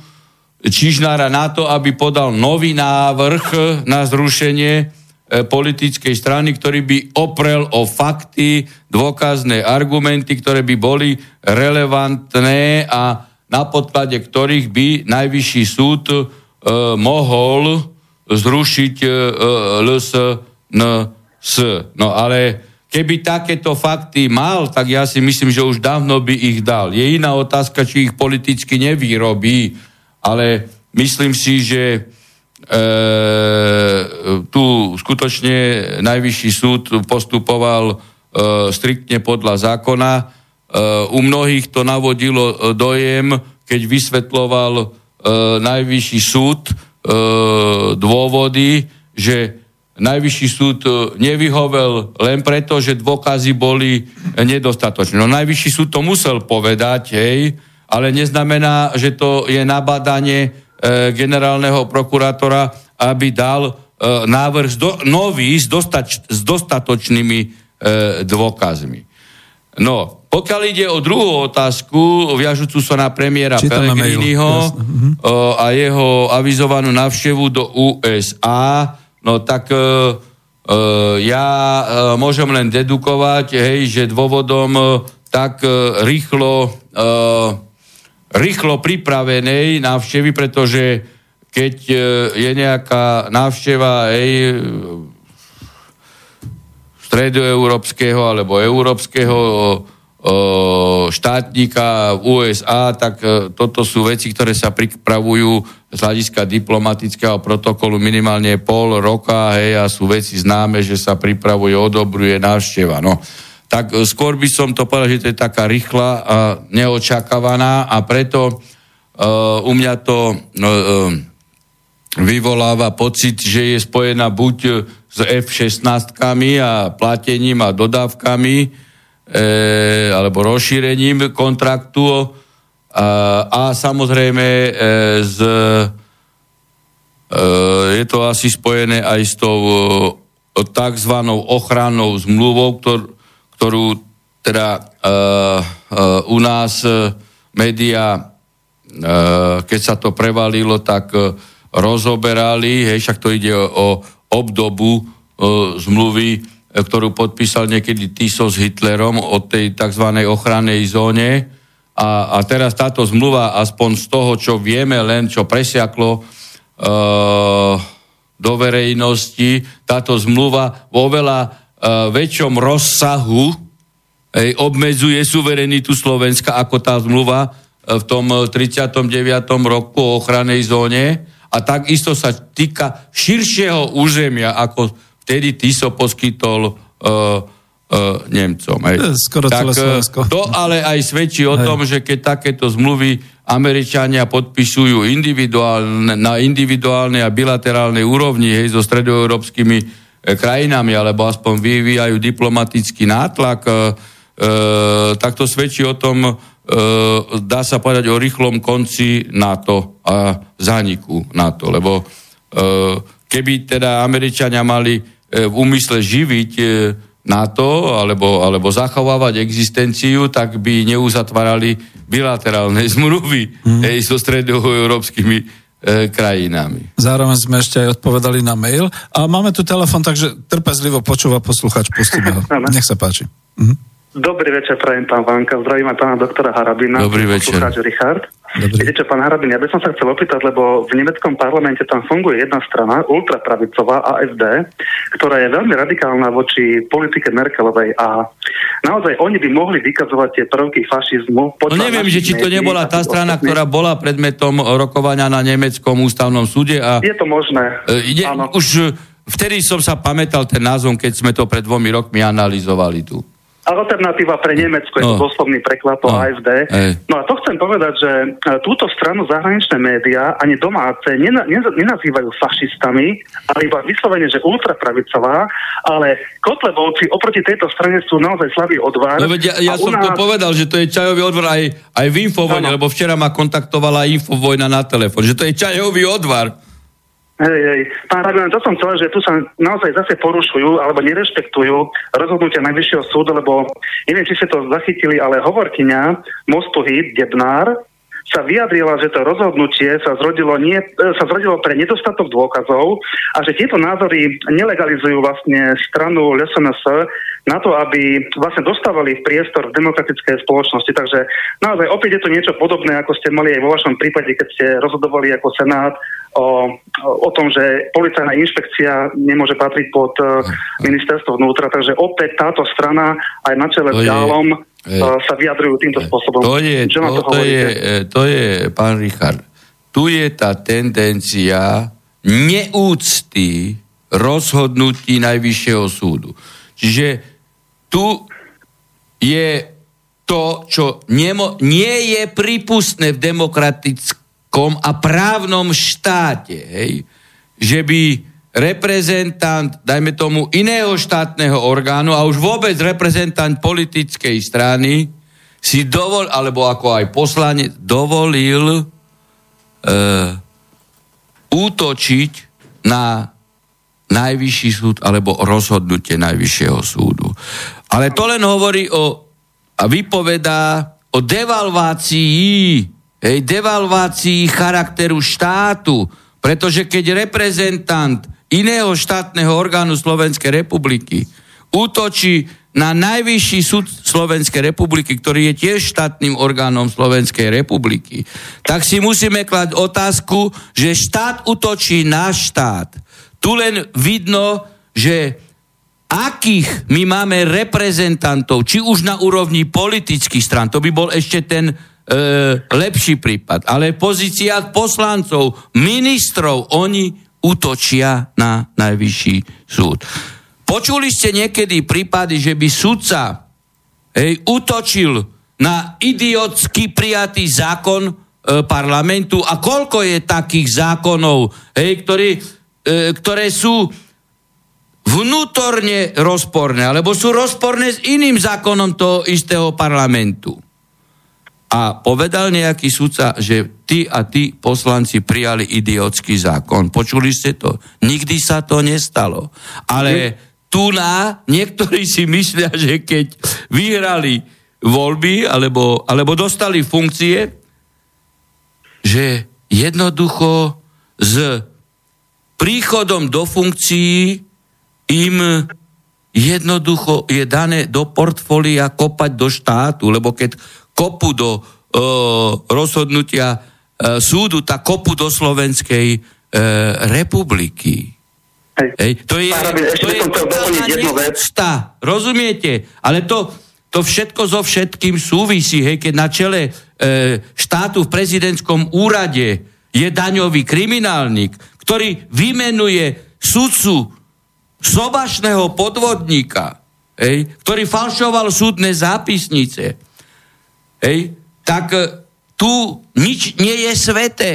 S2: Čižnára na to, aby podal nový návrh na zrušenie E, politickej strany, ktorý by oprel o fakty, dôkazné argumenty, ktoré by boli relevantné a na podklade ktorých by najvyšší súd e, mohol zrušiť e, LSNS. No ale keby takéto fakty mal, tak ja si myslím, že už dávno by ich dal. Je iná otázka, či ich politicky nevyrobí, ale myslím si, že e, tu skutočne najvyšší súd postupoval e, striktne podľa zákona. E, u mnohých to navodilo e, dojem, keď vysvetloval e, najvyšší súd e, dôvody, že najvyšší súd e, nevyhovel len preto, že dôkazy boli nedostatočné. No najvyšší súd to musel povedať, hej, ale neznamená, že to je nabadanie e, generálneho prokurátora, aby dal e, návrh zdo, nový s, dostač, s dostatočnými e, dôkazmi. No, pokiaľ ide o druhú otázku, viažúcu sa na premiéra Pellegriniho mhm. a jeho avizovanú navštevu do USA, no tak e, e, ja e, môžem len dedukovať, hej, že dôvodom e, tak e, rýchlo e, rýchlo pripravenej návštevy, pretože keď e, je nejaká návšteva aj stredoeurópskeho alebo európskeho štátnika v USA, tak e, toto sú veci, ktoré sa pripravujú z hľadiska diplomatického protokolu minimálne pol roka hej, a sú veci známe, že sa pripravuje, odobruje návšteva. No tak e, skôr by som to povedal, že to je taká rýchla a neočakávaná a preto uh, u mňa to uh, vyvoláva pocit, že je spojená buď s F-16 a platením a dodávkami e, alebo rozšírením kontraktu a, a samozrejme e, z, e, je to asi spojené aj s tou tzv. ochrannou zmluvou, ktorú ktorú teda uh, uh, u nás uh, média, uh, keď sa to prevalilo, tak uh, rozoberali, hej, však to ide o, o obdobu uh, zmluvy, uh, ktorú podpísal niekedy Tiso s Hitlerom o tej tzv. ochrannej zóne. A, a teraz táto zmluva, aspoň z toho, čo vieme, len čo presiaklo uh, do verejnosti, táto zmluva vo veľa väčšom rozsahu ej, obmedzuje suverenitu Slovenska ako tá zmluva uh, v tom 39. E, roku o ochranej zóne a takisto sa týka širšieho územia ako vtedy Tiso poskytol uh, uh, Nemcom. Hej.
S1: Skoro
S2: tak,
S1: celé Slovensko.
S2: To ale aj svedčí o
S1: Hej.
S2: tom, že keď takéto zmluvy Američania podpisujú individuálne, na individuálnej a bilaterálnej úrovni hej, so stredoeurópskymi krajinami, alebo aspoň vyvíjajú diplomatický nátlak, e, e, tak to svedčí o tom, e, dá sa povedať o rýchlom konci NATO a zániku NATO, lebo e, keby teda Američania mali e, v úmysle živiť e, NATO alebo, alebo zachovávať existenciu, tak by neuzatvárali bilaterálne zmluvy hmm. hej, so stredoeurópskymi e, krajinami.
S1: Zároveň sme ešte aj odpovedali na mail. A máme tu telefon, takže trpezlivo počúva posluchač, pustíme ho. Nech sa páči. Mhm.
S5: Dobrý večer, prajem pán Vanka. Zdravím aj pána doktora Harabina.
S2: Dobrý večer.
S5: Richard.
S1: Dobrý.
S5: Viete čo, pán Harabin, ja by som sa chcel opýtať, lebo v nemeckom parlamente tam funguje jedna strana, ultrapravicová AFD, ktorá je veľmi radikálna voči politike Merkelovej a naozaj oni by mohli vykazovať tie prvky fašizmu.
S2: No neviem, že či to nebola tá strana,
S5: ostatných.
S2: ktorá bola predmetom rokovania na nemeckom ústavnom súde a
S5: Je to možné.
S2: e, ide,
S5: Áno.
S2: už e, vtedy som sa pamätal ten názov, keď sme to pred dvomi rokmi analyzovali tu.
S5: Alternatíva pre Nemecko je to
S2: No.
S5: doslovný preklad po
S2: No.
S5: AFD.
S2: Hej.
S5: No a to chcem povedať, že e, túto stranu zahraničné médiá ani domáce nena, nena- nenazývajú fašistami, ale iba vyslovene, že ultrapravicová, ale Kotlebovci oproti tejto strane sú naozaj slabý odvar.
S2: No veď ja, ja som to
S5: nás-
S2: povedal, že to je čajový odvar aj, aj v Infovojne,
S5: Áno.
S2: lebo včera ma kontaktovala Infovojna na telefon, že to je čajový odvar.
S5: Hej, hej. Pán Rabin, to som chcel, že tu sa naozaj zase porušujú alebo nerešpektujú rozhodnutia Najvyššieho súdu, lebo neviem, či ste to zachytili, ale hovorkyňa Mostu Hit, Debnár, sa vyjadrila, že to rozhodnutie sa zrodilo, nie, e, sa zrodilo pre nedostatok dôkazov a že tieto názory nelegalizujú vlastne stranu LSNS na to, aby vlastne dostávali priestor v demokratickej spoločnosti. Takže naozaj opäť je to niečo podobné, ako ste mali aj vo vašom prípade, keď ste rozhodovali ako Senát o, o tom, že policajná inšpekcia nemôže patriť pod uh, ministerstvo vnútra. Takže opäť táto strana aj na čele s Gálom sa vyjadrujú týmto spôsobom.
S2: To je,
S5: Čo
S2: to,
S5: to,
S2: to, je, e, to je, pán Richard, tu je tá tendencia neúcty rozhodnutí Najvyššieho súdu. Čiže tu je to, čo nemo, nie je prípustné v demokratickom a právnom štáte, hej, že by reprezentant, dajme tomu, iného štátneho orgánu a už vôbec reprezentant politickej strany si dovol, alebo ako aj poslanec, dovolil e, útočiť na najvyšší súd alebo rozhodnutie najvyššieho súdu. Ale to len hovorí o a vypovedá o devalvácii, hej, devalvácii charakteru štátu, pretože keď reprezentant iného štátneho orgánu Slovenskej republiky útočí na najvyšší súd Slovenskej republiky, ktorý je tiež štátnym orgánom Slovenskej republiky, tak si musíme klať otázku, že štát útočí na štát. Tu len vidno, že akých my máme reprezentantov, či už na úrovni politických stran, to by bol ešte ten e, lepší prípad, ale v pozíciách poslancov, ministrov, oni útočia na najvyšší súd. Počuli ste niekedy prípady, že by sudca hej, útočil na idiotsky prijatý zákon e, parlamentu a koľko je takých zákonov, hej, ktorý, e, ktoré sú vnútorne rozporné, alebo sú rozporné s iným zákonom toho istého parlamentu. A povedal nejaký sudca, že ty a ty poslanci prijali idiotský zákon. Počuli ste to? Nikdy sa to nestalo. Ale tu na niektorí si myslia, že keď vyhrali voľby alebo, alebo dostali funkcie, že jednoducho s príchodom do funkcií im jednoducho je dané do portfólia kopať do štátu, lebo keď kopu do e, rozhodnutia e, súdu, tak kopu do Slovenskej e, republiky.
S5: Hej.
S2: Hej, to je, to je totálna neúcta, rozumiete? Ale to, to všetko so všetkým súvisí, hej, keď na čele e, štátu v prezidentskom úrade je daňový kriminálnik, ktorý vymenuje sudcu sobašného podvodníka, hej, ktorý falšoval súdne zápisnice, hej, tak e, tu nič nie je sveté.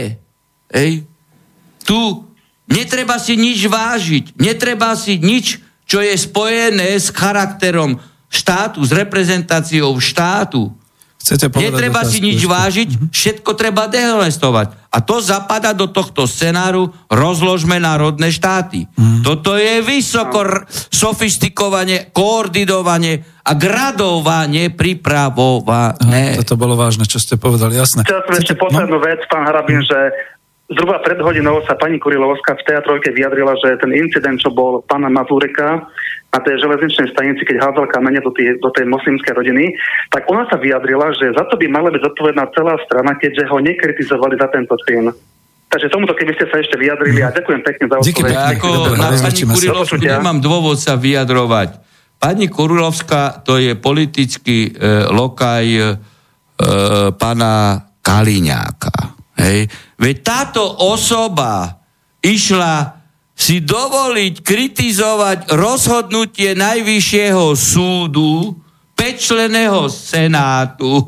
S2: Hej. Tu netreba si nič vážiť, netreba si nič, čo je spojené s charakterom štátu, s reprezentáciou štátu.
S1: Chcete povedať
S2: Netreba si nič vážiť, všetko treba dehonestovať. A to zapada do tohto scenáru rozložme národné štáty.
S1: Mhm.
S2: Toto je vysoko r- sofistikovanie, koordinovanie a gradovanie pripravované.
S1: Toto bolo vážne, čo ste povedali, jasné.
S5: Chcel som ešte poslednú vec, pán Harabin, že zhruba pred hodinou sa pani Kurilovská v teatrojke vyjadrila, že ten incident, čo bol pána Mazureka na tej železničnej stanici, keď hádzal kamene do, tej, do tej moslimskej rodiny, tak ona sa vyjadrila, že za to by mala byť zodpovedná celá strana, keďže ho nekritizovali za tento čin. Takže tomuto, keby ste sa ešte vyjadrili, a ďakujem pekne za
S1: Díky
S5: odpoveď.
S2: Ako na pani
S5: počutia.
S2: nemám dôvod sa vyjadrovať. Pani Kurilovská to je politický e, lokaj e, pána Kaliňáka. Hej. Veď táto osoba išla si dovoliť kritizovať rozhodnutie Najvyššieho súdu, pečleného senátu,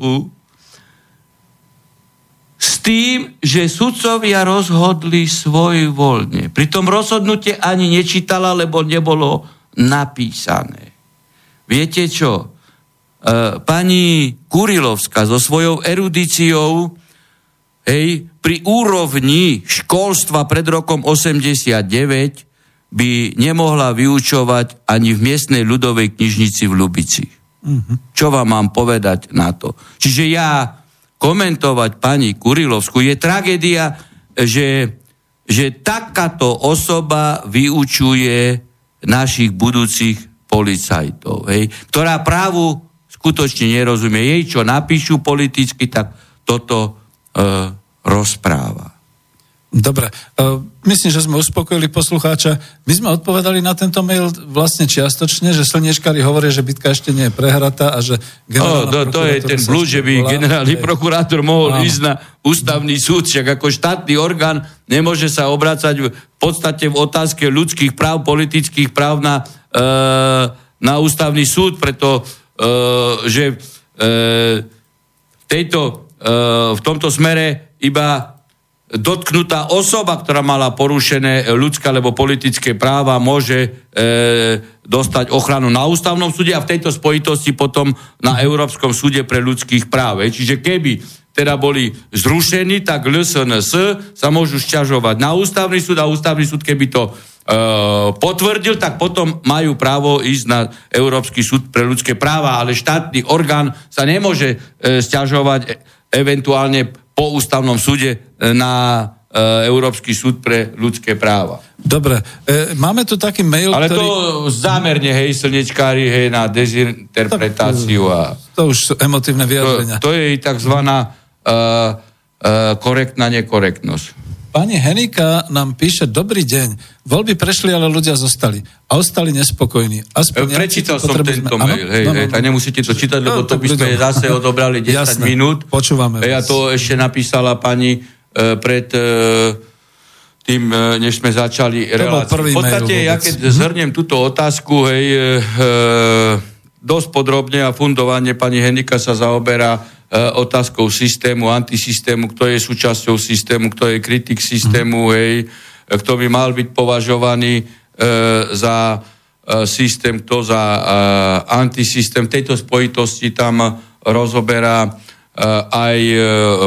S2: s tým, že sudcovia rozhodli svoj voľne. Pritom rozhodnutie ani nečítala, lebo nebolo napísané. Viete čo? E, pani Kurilovská so svojou erudíciou hej, pri úrovni školstva pred rokom 89 by nemohla vyučovať ani v miestnej ľudovej knižnici v Lubici. Čo vám mám povedať na to? Čiže ja komentovať pani Kurilovsku je tragédia, že, že takáto osoba vyučuje našich budúcich policajtov, hej, ktorá právu skutočne nerozumie. Jej, čo napíšu politicky, tak toto e, rozpráva.
S1: Dobre, uh, myslím, že sme uspokojili poslucháča. My sme odpovedali na tento mail vlastne čiastočne, že slniečkári hovoria, že bitka ešte nie je prehratá a že generálna
S2: to, to je ten blúd, že by
S1: volá.
S2: generálny
S1: Hej.
S2: prokurátor mohol
S1: Áno.
S2: ísť na ústavný súd, však ako štátny orgán nemôže sa obracať v podstate v otázke ľudských práv, politických práv na, e, na ústavný súd, preto, e, že e, v, tejto, e, v tomto smere iba dotknutá osoba, ktorá mala porušené ľudské alebo politické práva, môže e, dostať ochranu na ústavnom súde a v tejto spojitosti potom na Európskom súde pre ľudských práv. Čiže keby teda boli zrušení, tak LSNS sa môžu šťažovať na ústavný súd a ústavný súd, keby to e, potvrdil, tak potom majú právo ísť na Európsky súd pre ľudské práva, ale štátny orgán sa nemôže e, sťažovať e, eventuálne po ústavnom súde e, na e, Európsky súd pre ľudské práva.
S1: Dobre, e, máme tu taký mail,
S2: Ale
S1: ktorý...
S2: to zámerne, hej, slnečkári, hej, na dezinterpretáciu a
S1: To už sú emotívne
S2: to,
S1: vyjadrenia.
S2: to je tzv. Uh, uh, korektná nekorektnosť.
S1: Pani Henika nám píše, dobrý deň, voľby prešli, ale ľudia zostali. A ostali nespokojní. Aspoň nejakú
S2: Prečítal som tento
S1: Áno?
S2: mail, hej,
S1: No, no,
S2: hej,
S1: no.
S2: tak nemusíte to čítať, lebo
S1: No,
S2: to by sme zase odobrali 10
S1: Jasné,
S2: minút.
S1: počúvame
S2: Ja
S1: vás.
S2: to ešte napísala pani e, pred e, tým, e, než sme začali reláciu. V podstate, ja keď zhrniem túto otázku, hej, e, e, dosť podrobne a fundovane pani Henika sa zaoberá e, otázkou systému, antisystému, kto je súčasťou systému, kto je kritik systému, hej, e, kto by mal byť považovaný e, za e, systém, kto za e, antisystém. V tejto spojitosti tam rozoberá e, aj e,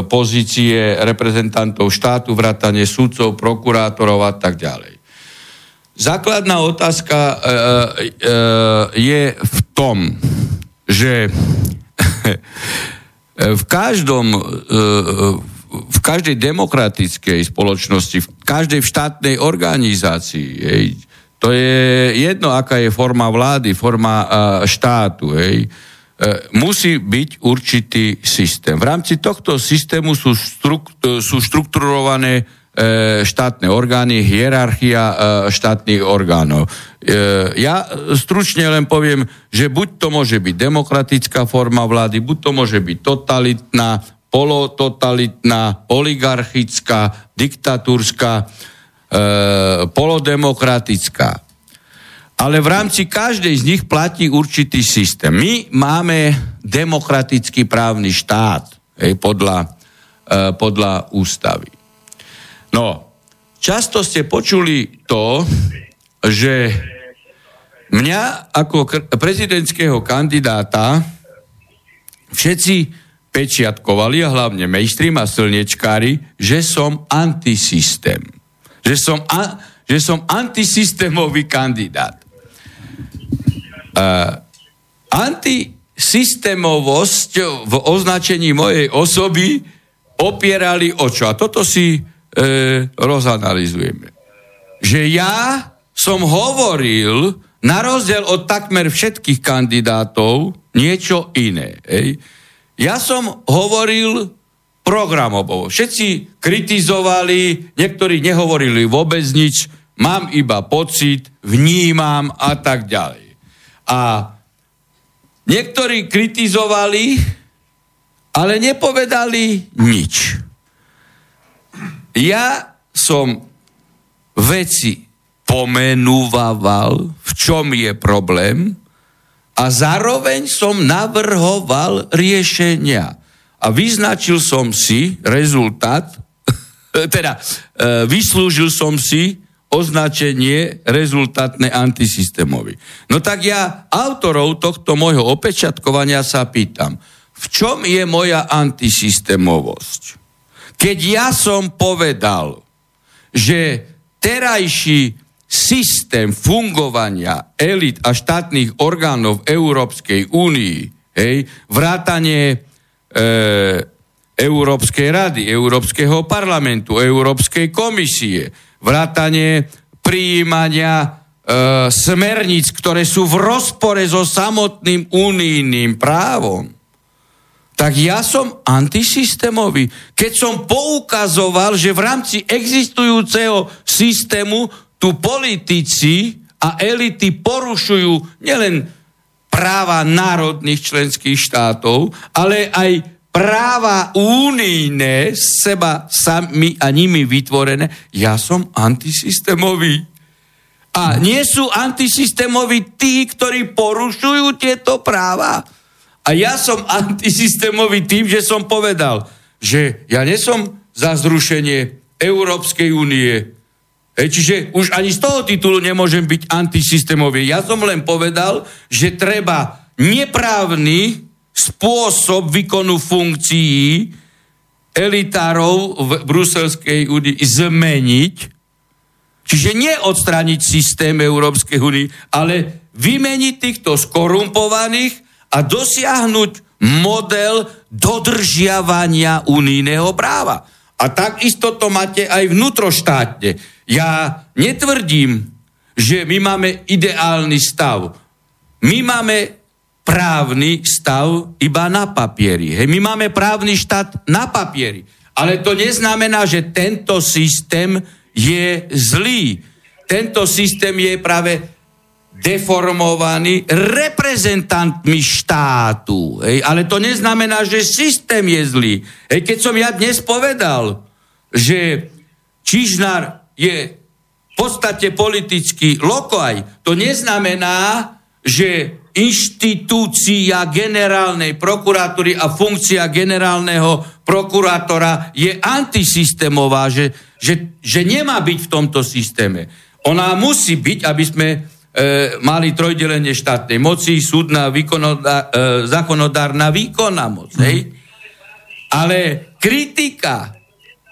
S2: pozície reprezentantov štátu, vrátane súdcov, prokurátorov a tak ďalej. Základná otázka e, e, je v tom, že v každom e, v každej demokratickej spoločnosti, v každej štátnej organizácii, hej, to je jedno, aká je forma vlády, forma a, štátu, hej, e, musí byť určitý systém. V rámci tohto systému sú, struk, sú štrukturované e, štátne orgány, hierarchia e, štátnych orgánov. E, ja stručne len poviem, že buď to môže byť demokratická forma vlády, buď to môže byť totalitná, polototalitná, oligarchická, diktatúrska, e, polodemokratická. ale v rámci každej z nich platí určitý systém. My máme demokratický právny štát hej, podľa, e, podľa ústavy. No, často ste počuli to, že mňa ako prezidentského kandidáta všetci pečiatkovali, a hlavne mainstream a slnečkári, že som antisystém. Že som, a, že som antisystémový kandidát. Uh, antisystémovosť v označení mojej osoby opierali o čo? A toto si e, rozanalizujeme. Že ja som hovoril, na rozdiel od takmer všetkých kandidátov, niečo iné. Ej. Ja som hovoril programovo. Všetci kritizovali, niektorí nehovorili vôbec nič, mám iba pocit, vnímam a tak ďalej. A niektorí kritizovali, ale nepovedali nič. Ja som veci pomenúval, v čom je problém a zároveň som navrhoval riešenia. A vyznačil som si rezultát, teda e, vyslúžil som si označenie rezultátne antisystémovi. No tak ja autorov tohto môjho opečatkovania sa pýtam, v čom je moja antisystémovosť? Keď ja som povedal, že terajší systém fungovania elit a štátnych orgánov Európskej únii, hej, vrátanie e, Európskej rady, Európskeho parlamentu, Európskej komisie, vrátanie prijímania e, smerníc, ktoré sú v rozpore so samotným unijným právom, tak ja som antisystémový. Keď som poukazoval, že v rámci existujúceho systému tu politici a elity porušujú nielen práva národných členských štátov, ale aj práva únijné, seba sami a nimi vytvorené, ja som antisystémový. A nie sú antisystémoví tí, ktorí porušujú tieto práva. A ja som antisystémový tým, že som povedal, že ja nesom za zrušenie Európskej únie. E, čiže už ani z toho titulu nemôžem byť antisystémový. Ja som len povedal, že treba neprávny spôsob výkonu funkcií elitárov v Bruselskej únii zmeniť, čiže neodstrániť systém Európskej únie, ale vymeniť týchto skorumpovaných a dosiahnuť model dodržiavania unijného práva. A takisto to máte aj vnútroštátne. Ja netvrdím, že my máme ideálny stav. My máme právny stav iba na papieri. Hej, my máme právny štát na papieri. Ale to neznamená, že tento systém je zlý. Tento systém je práve deformovaný reprezentantmi štátu. Hej, ale to neznamená, že systém je zlý. Hej, keď som ja dnes povedal, že Čižnár je v podstate politický lokaj, to neznamená, že inštitúcia generálnej prokuratúry a funkcia generálneho prokurátora je antisystémová, že, že, že nemá byť v tomto systéme. Ona musí byť, aby sme e, mali trojdelenie štátnej moci, súdna, výkonodá, e, zákonodárna, výkonná moc. Hej? Ale kritika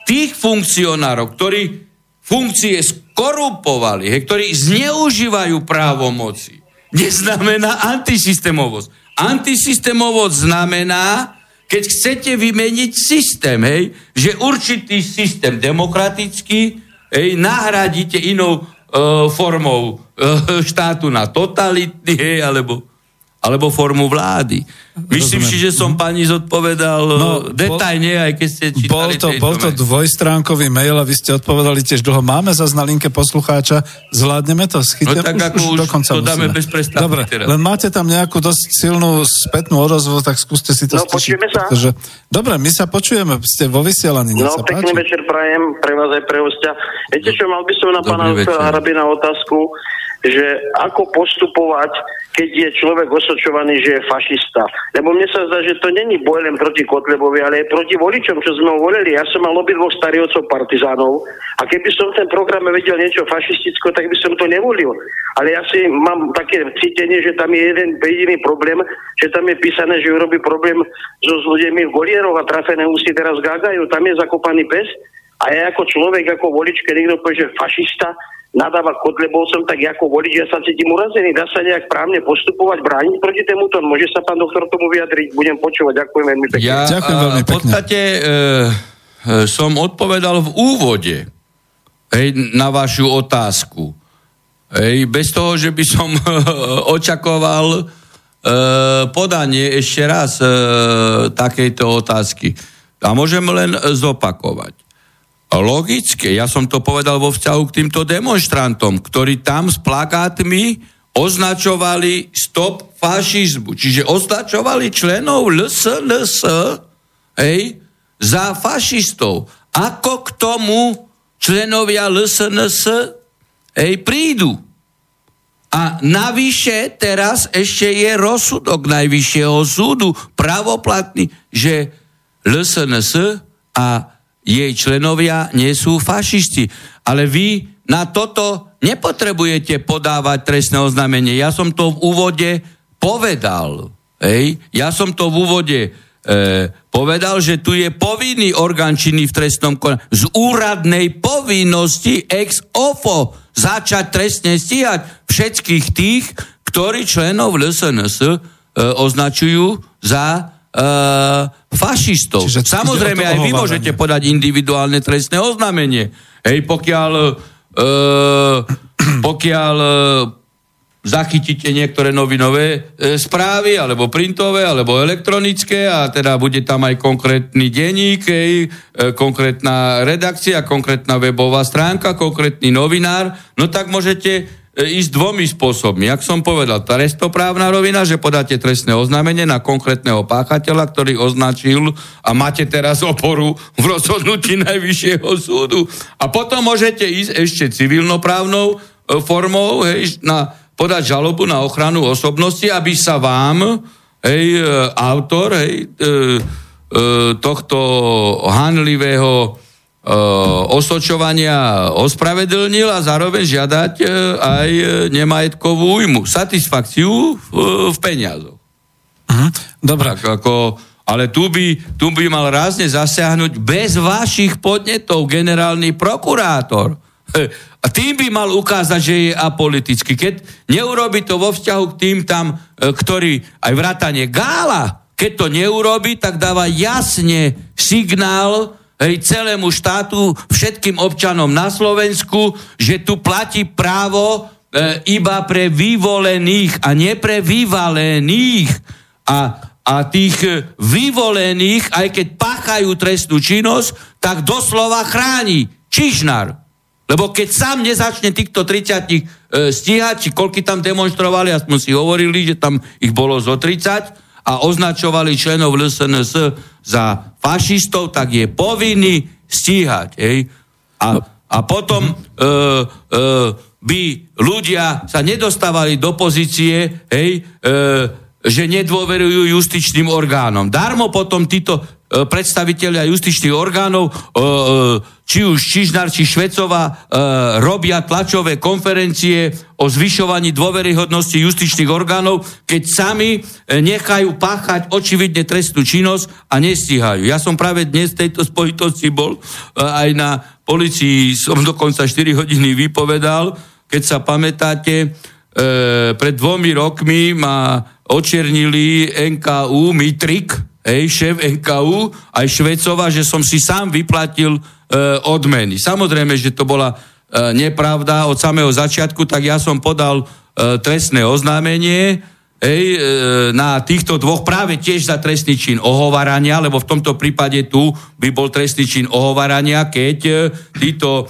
S2: tých funkcionárov, ktorí funkcie skorupovali, hej, ktorí zneužívajú právomoci, neznamená antisystémovosť. Antisystémovosť znamená, keď chcete vymeniť systém, hej, že určitý systém demokratický hej, nahradíte inou formou e, štátu na totalitný, hej, alebo, alebo formu vlády. Myslím si, že som pani zodpovedal no, detajne, aj keď ste čítali
S1: bol to, bol to dvojstránkový mail a vy ste odpovedali tiež dlho. Máme zase na linke poslucháča, zvládneme to?
S2: Schytem? No tak ako už, už dokonca to dáme bez prestávky.
S1: Dobre, teraz. len máte tam nejakú dosť silnú spätnú odozvu, tak skúste si to
S3: No, počujeme sa?
S1: Pretože... Dobre, my sa počujeme, ste vo vysielaní.
S3: No, pekný páči. večer prajem pre vás aj pre hostia. Viete čo, mal by som na pána Harabina otázku, že ako postupovať, keď je človek osočovaný, že je fašista. Lebo mne sa zdá, že to není boj len proti Kotlebovi, ale aj proti voličom, čo sme ho volili. Ja som mal obidvoch starýovcov partizánov a keby som ten programe vedel niečo fašisticko, tak by som to nevolil. Ale ja si mám také cítenie, že tam je jeden jediný problém, že tam je písané, že urobí problém so ľuďmi v golieroch a trafené ústy teraz gágajú. Tam je zakopaný pes a ja ako človek, ako volič, keď niekto povie, že fašista, nadáva Kotlebovcom, tak ako voliť, ja sa cítim urazený. Dá sa nejak právne postupovať, brániť proti tomuto? Môže sa pán doktor tomu vyjadriť? Budem počúvať. Ďakujem veľmi pekne.
S2: Ja
S1: Ďakujem veľmi
S2: pekne. v podstate e, som odpovedal v úvode hej, na vašu otázku. Hej, bez toho, že by som očakoval e, podanie ešte raz e, takejto otázky. A môžem len zopakovať logické. Ja som to povedal vo vzťahu k týmto demonstrantom, ktorí tam s plakátmi označovali stop fašizmu. Čiže označovali členov LSNS hej, za fašistov. Ako k tomu členovia LSNS hej, prídu? A navyše teraz ešte je rozsudok Najvyššieho súdu pravoplatný, že LSNS a jej členovia nie sú fašisti. Ale vy na toto nepotrebujete podávať trestné oznámenie. Ja som to v úvode povedal. Hej? Ja som to v úvode e, povedal, že tu je povinný orgán činný v trestnom konaní z úradnej povinnosti ex ofo začať trestne stíhať všetkých tých, ktorí členov LSNS e, označujú za uh, fašistov. Čiže Samozrejme, aj vy môžete podať individuálne trestné oznámenie. Hej, pokiaľ, uh, pokiaľ uh, zachytíte niektoré novinové e, správy, alebo printové, alebo elektronické a teda bude tam aj konkrétny denník, e, konkrétna redakcia, konkrétna webová stránka, konkrétny novinár, no tak môžete ísť dvomi spôsobmi. Jak som povedal, trestoprávna rovina, že podáte trestné oznámenie na konkrétneho páchateľa, ktorý označil a máte teraz oporu v rozhodnutí Najvyššieho súdu. A potom môžete ísť ešte civilnoprávnou e, formou, hej, na, podať žalobu na ochranu osobnosti, aby sa vám, hej, e, autor, hej, e, e, tohto hanlivého E, osočovania ospravedlnil a zároveň žiadať e, aj nemajetkovú újmu, satisfakciu v, v peniazoch.
S1: Uh-huh. Dobre.
S2: Tak ako, ale tu by, tu by mal rázne zasiahnuť bez vašich podnetov generálny prokurátor. A tým by mal ukázať, že je apolitický. Keď neurobi to vo vzťahu k tým tam, ktorí aj vrátanie gála, keď to neurobi, tak dáva jasne signál, celému štátu, všetkým občanom na Slovensku, že tu platí právo e, iba pre vyvolených a nie pre vyvalených. A, a tých e, vyvolených, aj keď páchajú trestnú činnosť, tak doslova chráni Čižnar. Lebo keď sám nezačne týchto 30 e, stíhať, či koľky tam demonstrovali, a sme si hovorili, že tam ich bolo zo 30, a označovali členov LSNS za fašistov, tak je povinný stíhať. Hej? A, a potom e, e, by ľudia sa nedostávali do pozície, hej, e, že nedôverujú justičným orgánom. Darmo potom títo E, predstaviteľia justičných orgánov, e, e, či už Čižnár, či Švecová, robia tlačové konferencie o zvyšovaní dôveryhodnosti justičných orgánov, keď sami nechajú páchať očividne trestnú činnosť a nestíhajú. Ja som práve dnes v tejto spojitosti bol aj na policii, som dokonca 4 hodiny vypovedal, keď sa pamätáte, pred dvomi rokmi ma očernili NKU Mitrik, hej, šéf NKU, aj Švecova, že som si sám vyplatil e, odmeny. Samozrejme, že to bola e, nepravda od samého začiatku, tak ja som podal e, trestné oznámenie hej, e, na týchto dvoch práve tiež za trestný čin ohovarania, lebo v tomto prípade tu by bol trestný čin ohovarania, keď e, títo e,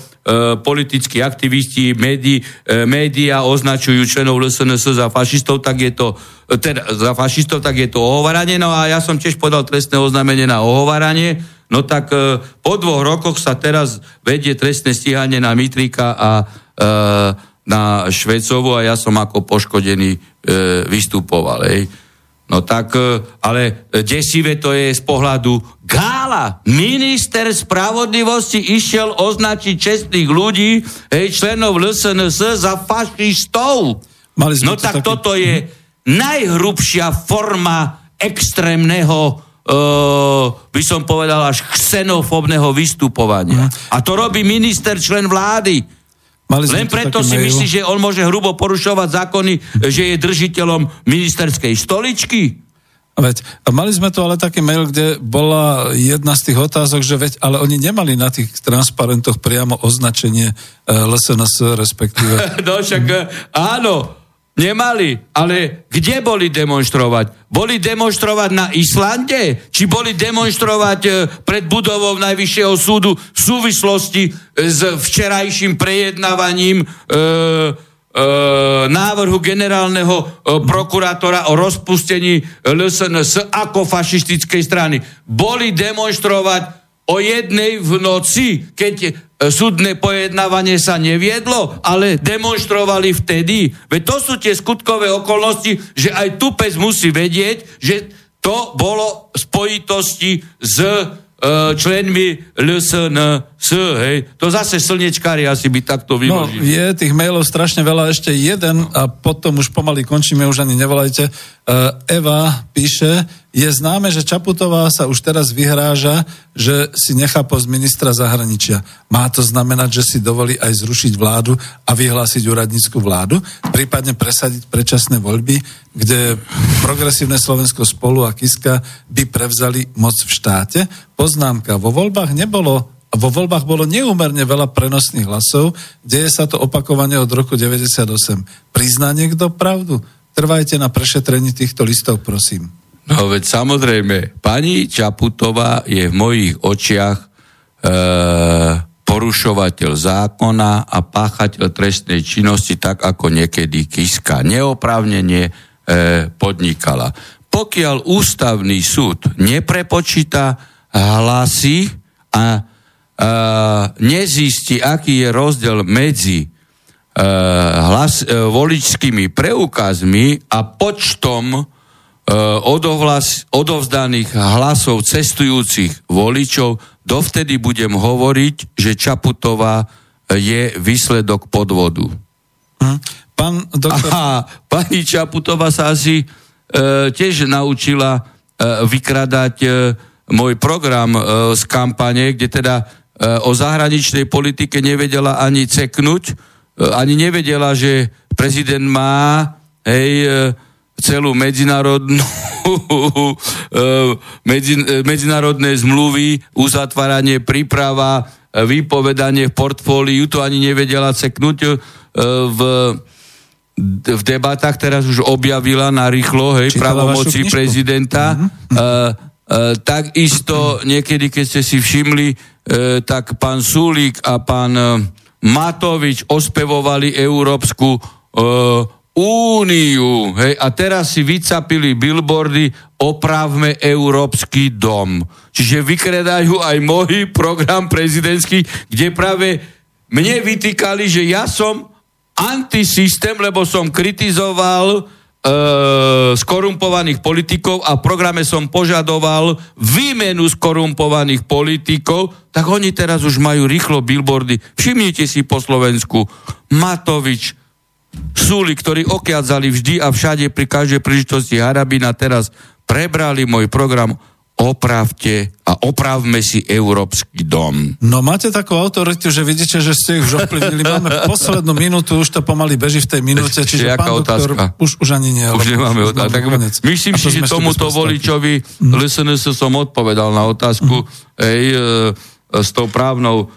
S2: politickí aktivisti, médi, e, média označujú členov LSNS za fašistov, tak je to e, teda, za fašistov, tak je to ohovaranie. No a ja som tiež podal trestné oznámenie na ohovaranie. No tak e, po dvoch rokoch sa teraz vedie trestné stíhanie na Mitrika a e, na Švecovu a ja som ako poškodený e, vystupoval. Ej. No tak, e, ale desivé to je z pohľadu Gála. Minister spravodlivosti išiel označiť čestných ľudí, hej, členov LSNS za fašistov.
S1: Mali
S2: No tak
S1: taký-
S2: toto je najhrubšia forma extrémneho by som povedal až xenofóbneho vystupovania. A to robí minister, člen vlády.
S1: Mali
S2: Len preto si myslí, že on môže hrubo porušovať zákony, že je držiteľom ministerskej stoličky?
S1: Veď, mali sme tu ale taký mail, kde bola jedna z tých otázok, že veď, ale oni nemali na tých transparentoch priamo označenie e, LSNS, respektíve.
S2: No však e, áno, nemali, ale kde boli demonstrovať? Boli demonstrovať na Islande? Či boli demonstrovať e, pred budovou Najvyššieho súdu v súvislosti e, s včerajším prejednávaním e, e, návrhu generálneho e, prokurátora o rozpustení LSNS ako fašistickej strany. Boli demonstrovať o jednej v noci, keď e, súdne pojednávanie sa neviedlo, ale demonstrovali vtedy. Veď to sú tie skutkové okolnosti, že aj tupec musí vedieť, že to bolo v spojitosti s e, členmi LSNS, hej. To zase slnečkári asi by takto
S1: No,
S2: vyložili.
S1: je tých mailov strašne veľa, ešte jeden a potom už pomaly končíme, už ani nevolajte. Uh, Eva píše, je známe, že Čaputová sa už teraz vyhráža, že si nechá post ministra zahraničia. Má to znamenať, že si dovolí aj zrušiť vládu a vyhlásiť úradnícku vládu, prípadne presadiť predčasné voľby, kde progresívne Slovensko spolu a Kiska by prevzali moc v štáte. Poznámka, vo voľbách nebolo vo voľbách bolo neúmerne veľa prenosných hlasov, deje sa to opakovane od roku 98. Prizná niekto pravdu? Trvajte na prešetrení týchto listov, prosím.
S2: No veď samozrejme, pani Čaputová je v mojich očiach e, porušovateľ zákona a páchateľ trestnej činnosti tak, ako niekedy Kiska neoprávnene e, podnikala. Pokiaľ ústavný súd neprepočíta hlasy a e, nezistí, aký je rozdiel medzi e, hlas, e, voličskými preukazmi a počtom e, odovhlas, odovzdaných hlasov cestujúcich voličov, dovtedy budem hovoriť, že Čaputová je výsledok podvodu.
S1: Hm? Pán doktor,
S2: A pani Čaputová sa asi e, tiež naučila e, vykradať e, môj program e, z kampane, kde teda o zahraničnej politike nevedela ani ceknúť, e, ani nevedela, že prezident má hej, e, celú medzinárodnú e, medzi, e, medzinárodné zmluvy, uzatváranie, príprava, e, vypovedanie v portfóliu, to ani nevedela ceknúť e, v v debatách teraz už objavila na rýchlo, hej,
S1: Čítala
S2: pravomoci prezidenta. Uh-huh. Uh, uh, takisto niekedy, keď ste si všimli, uh, tak pán Sulík a pán uh, Matovič ospevovali Európsku úniu. Hej, a teraz si vycapili billboardy opravme Európsky dom. Čiže vykredajú aj môj program prezidentský, kde práve mne vytýkali, že ja som antisystém, lebo som kritizoval e, skorumpovaných politikov a v programe som požadoval výmenu skorumpovaných politikov, tak oni teraz už majú rýchlo billboardy. Všimnite si po Slovensku. Matovič, Súli, ktorí okiadzali vždy a všade pri každej príležitosti Harabina, teraz prebrali môj program opravte a opravme si Európsky dom.
S1: no máte takú autoritu, že vidíte, že ste ich už ovplyvnili. Máme poslednú minútu, už to pomaly beží v tej minúte, čiže pán doktor,
S2: otázka?
S1: už, už ani nie.
S2: Už nemáme otázku. Tak, myslím si, že tomuto
S1: bez prestávky.
S2: voličovi LSNS som odpovedal na otázku ej, e, s tou právnou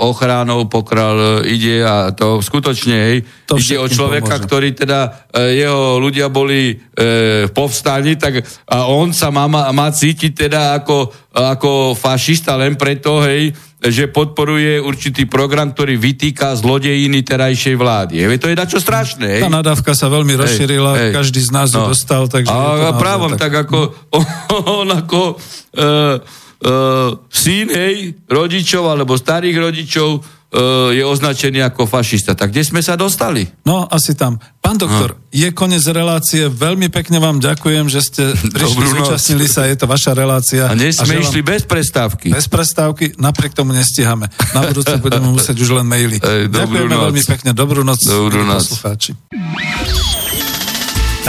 S2: ochránou pokral ide a to skutočne hej,
S1: To
S2: ide o človeka,
S1: pomôže.
S2: ktorý teda e, jeho ľudia boli e, povstani, tak a on sa má, má, cítiť teda ako, ako fašista len preto, hej, že podporuje určitý program, ktorý vytýka zlodejiny terajšej vlády. Hej, to je dačo strašné. Hej.
S1: Tá nadávka sa veľmi rozšírila,
S2: hej.
S1: každý z nás ju
S2: No.
S1: dostal, takže...
S2: A, právom, tak, ako on ako e, e, syn, hej, rodičov alebo starých rodičov e, je označený ako fašista. Tak kde sme sa dostali?
S1: No, asi tam. Pán doktor, je koniec relácie. Veľmi pekne vám ďakujem, že ste prišli,
S2: Dobrú noc.
S1: zúčastnili sa. Je to vaša relácia.
S2: A dnes sme išli bez prestávky.
S1: Bez prestávky, napriek tomu nestíhame. Na budúce budeme musieť už len maily.
S2: Ej,
S1: Ďakujeme
S2: noc.
S1: veľmi pekne. Dobrú noc,
S2: Dobrú noc.
S1: poslucháči.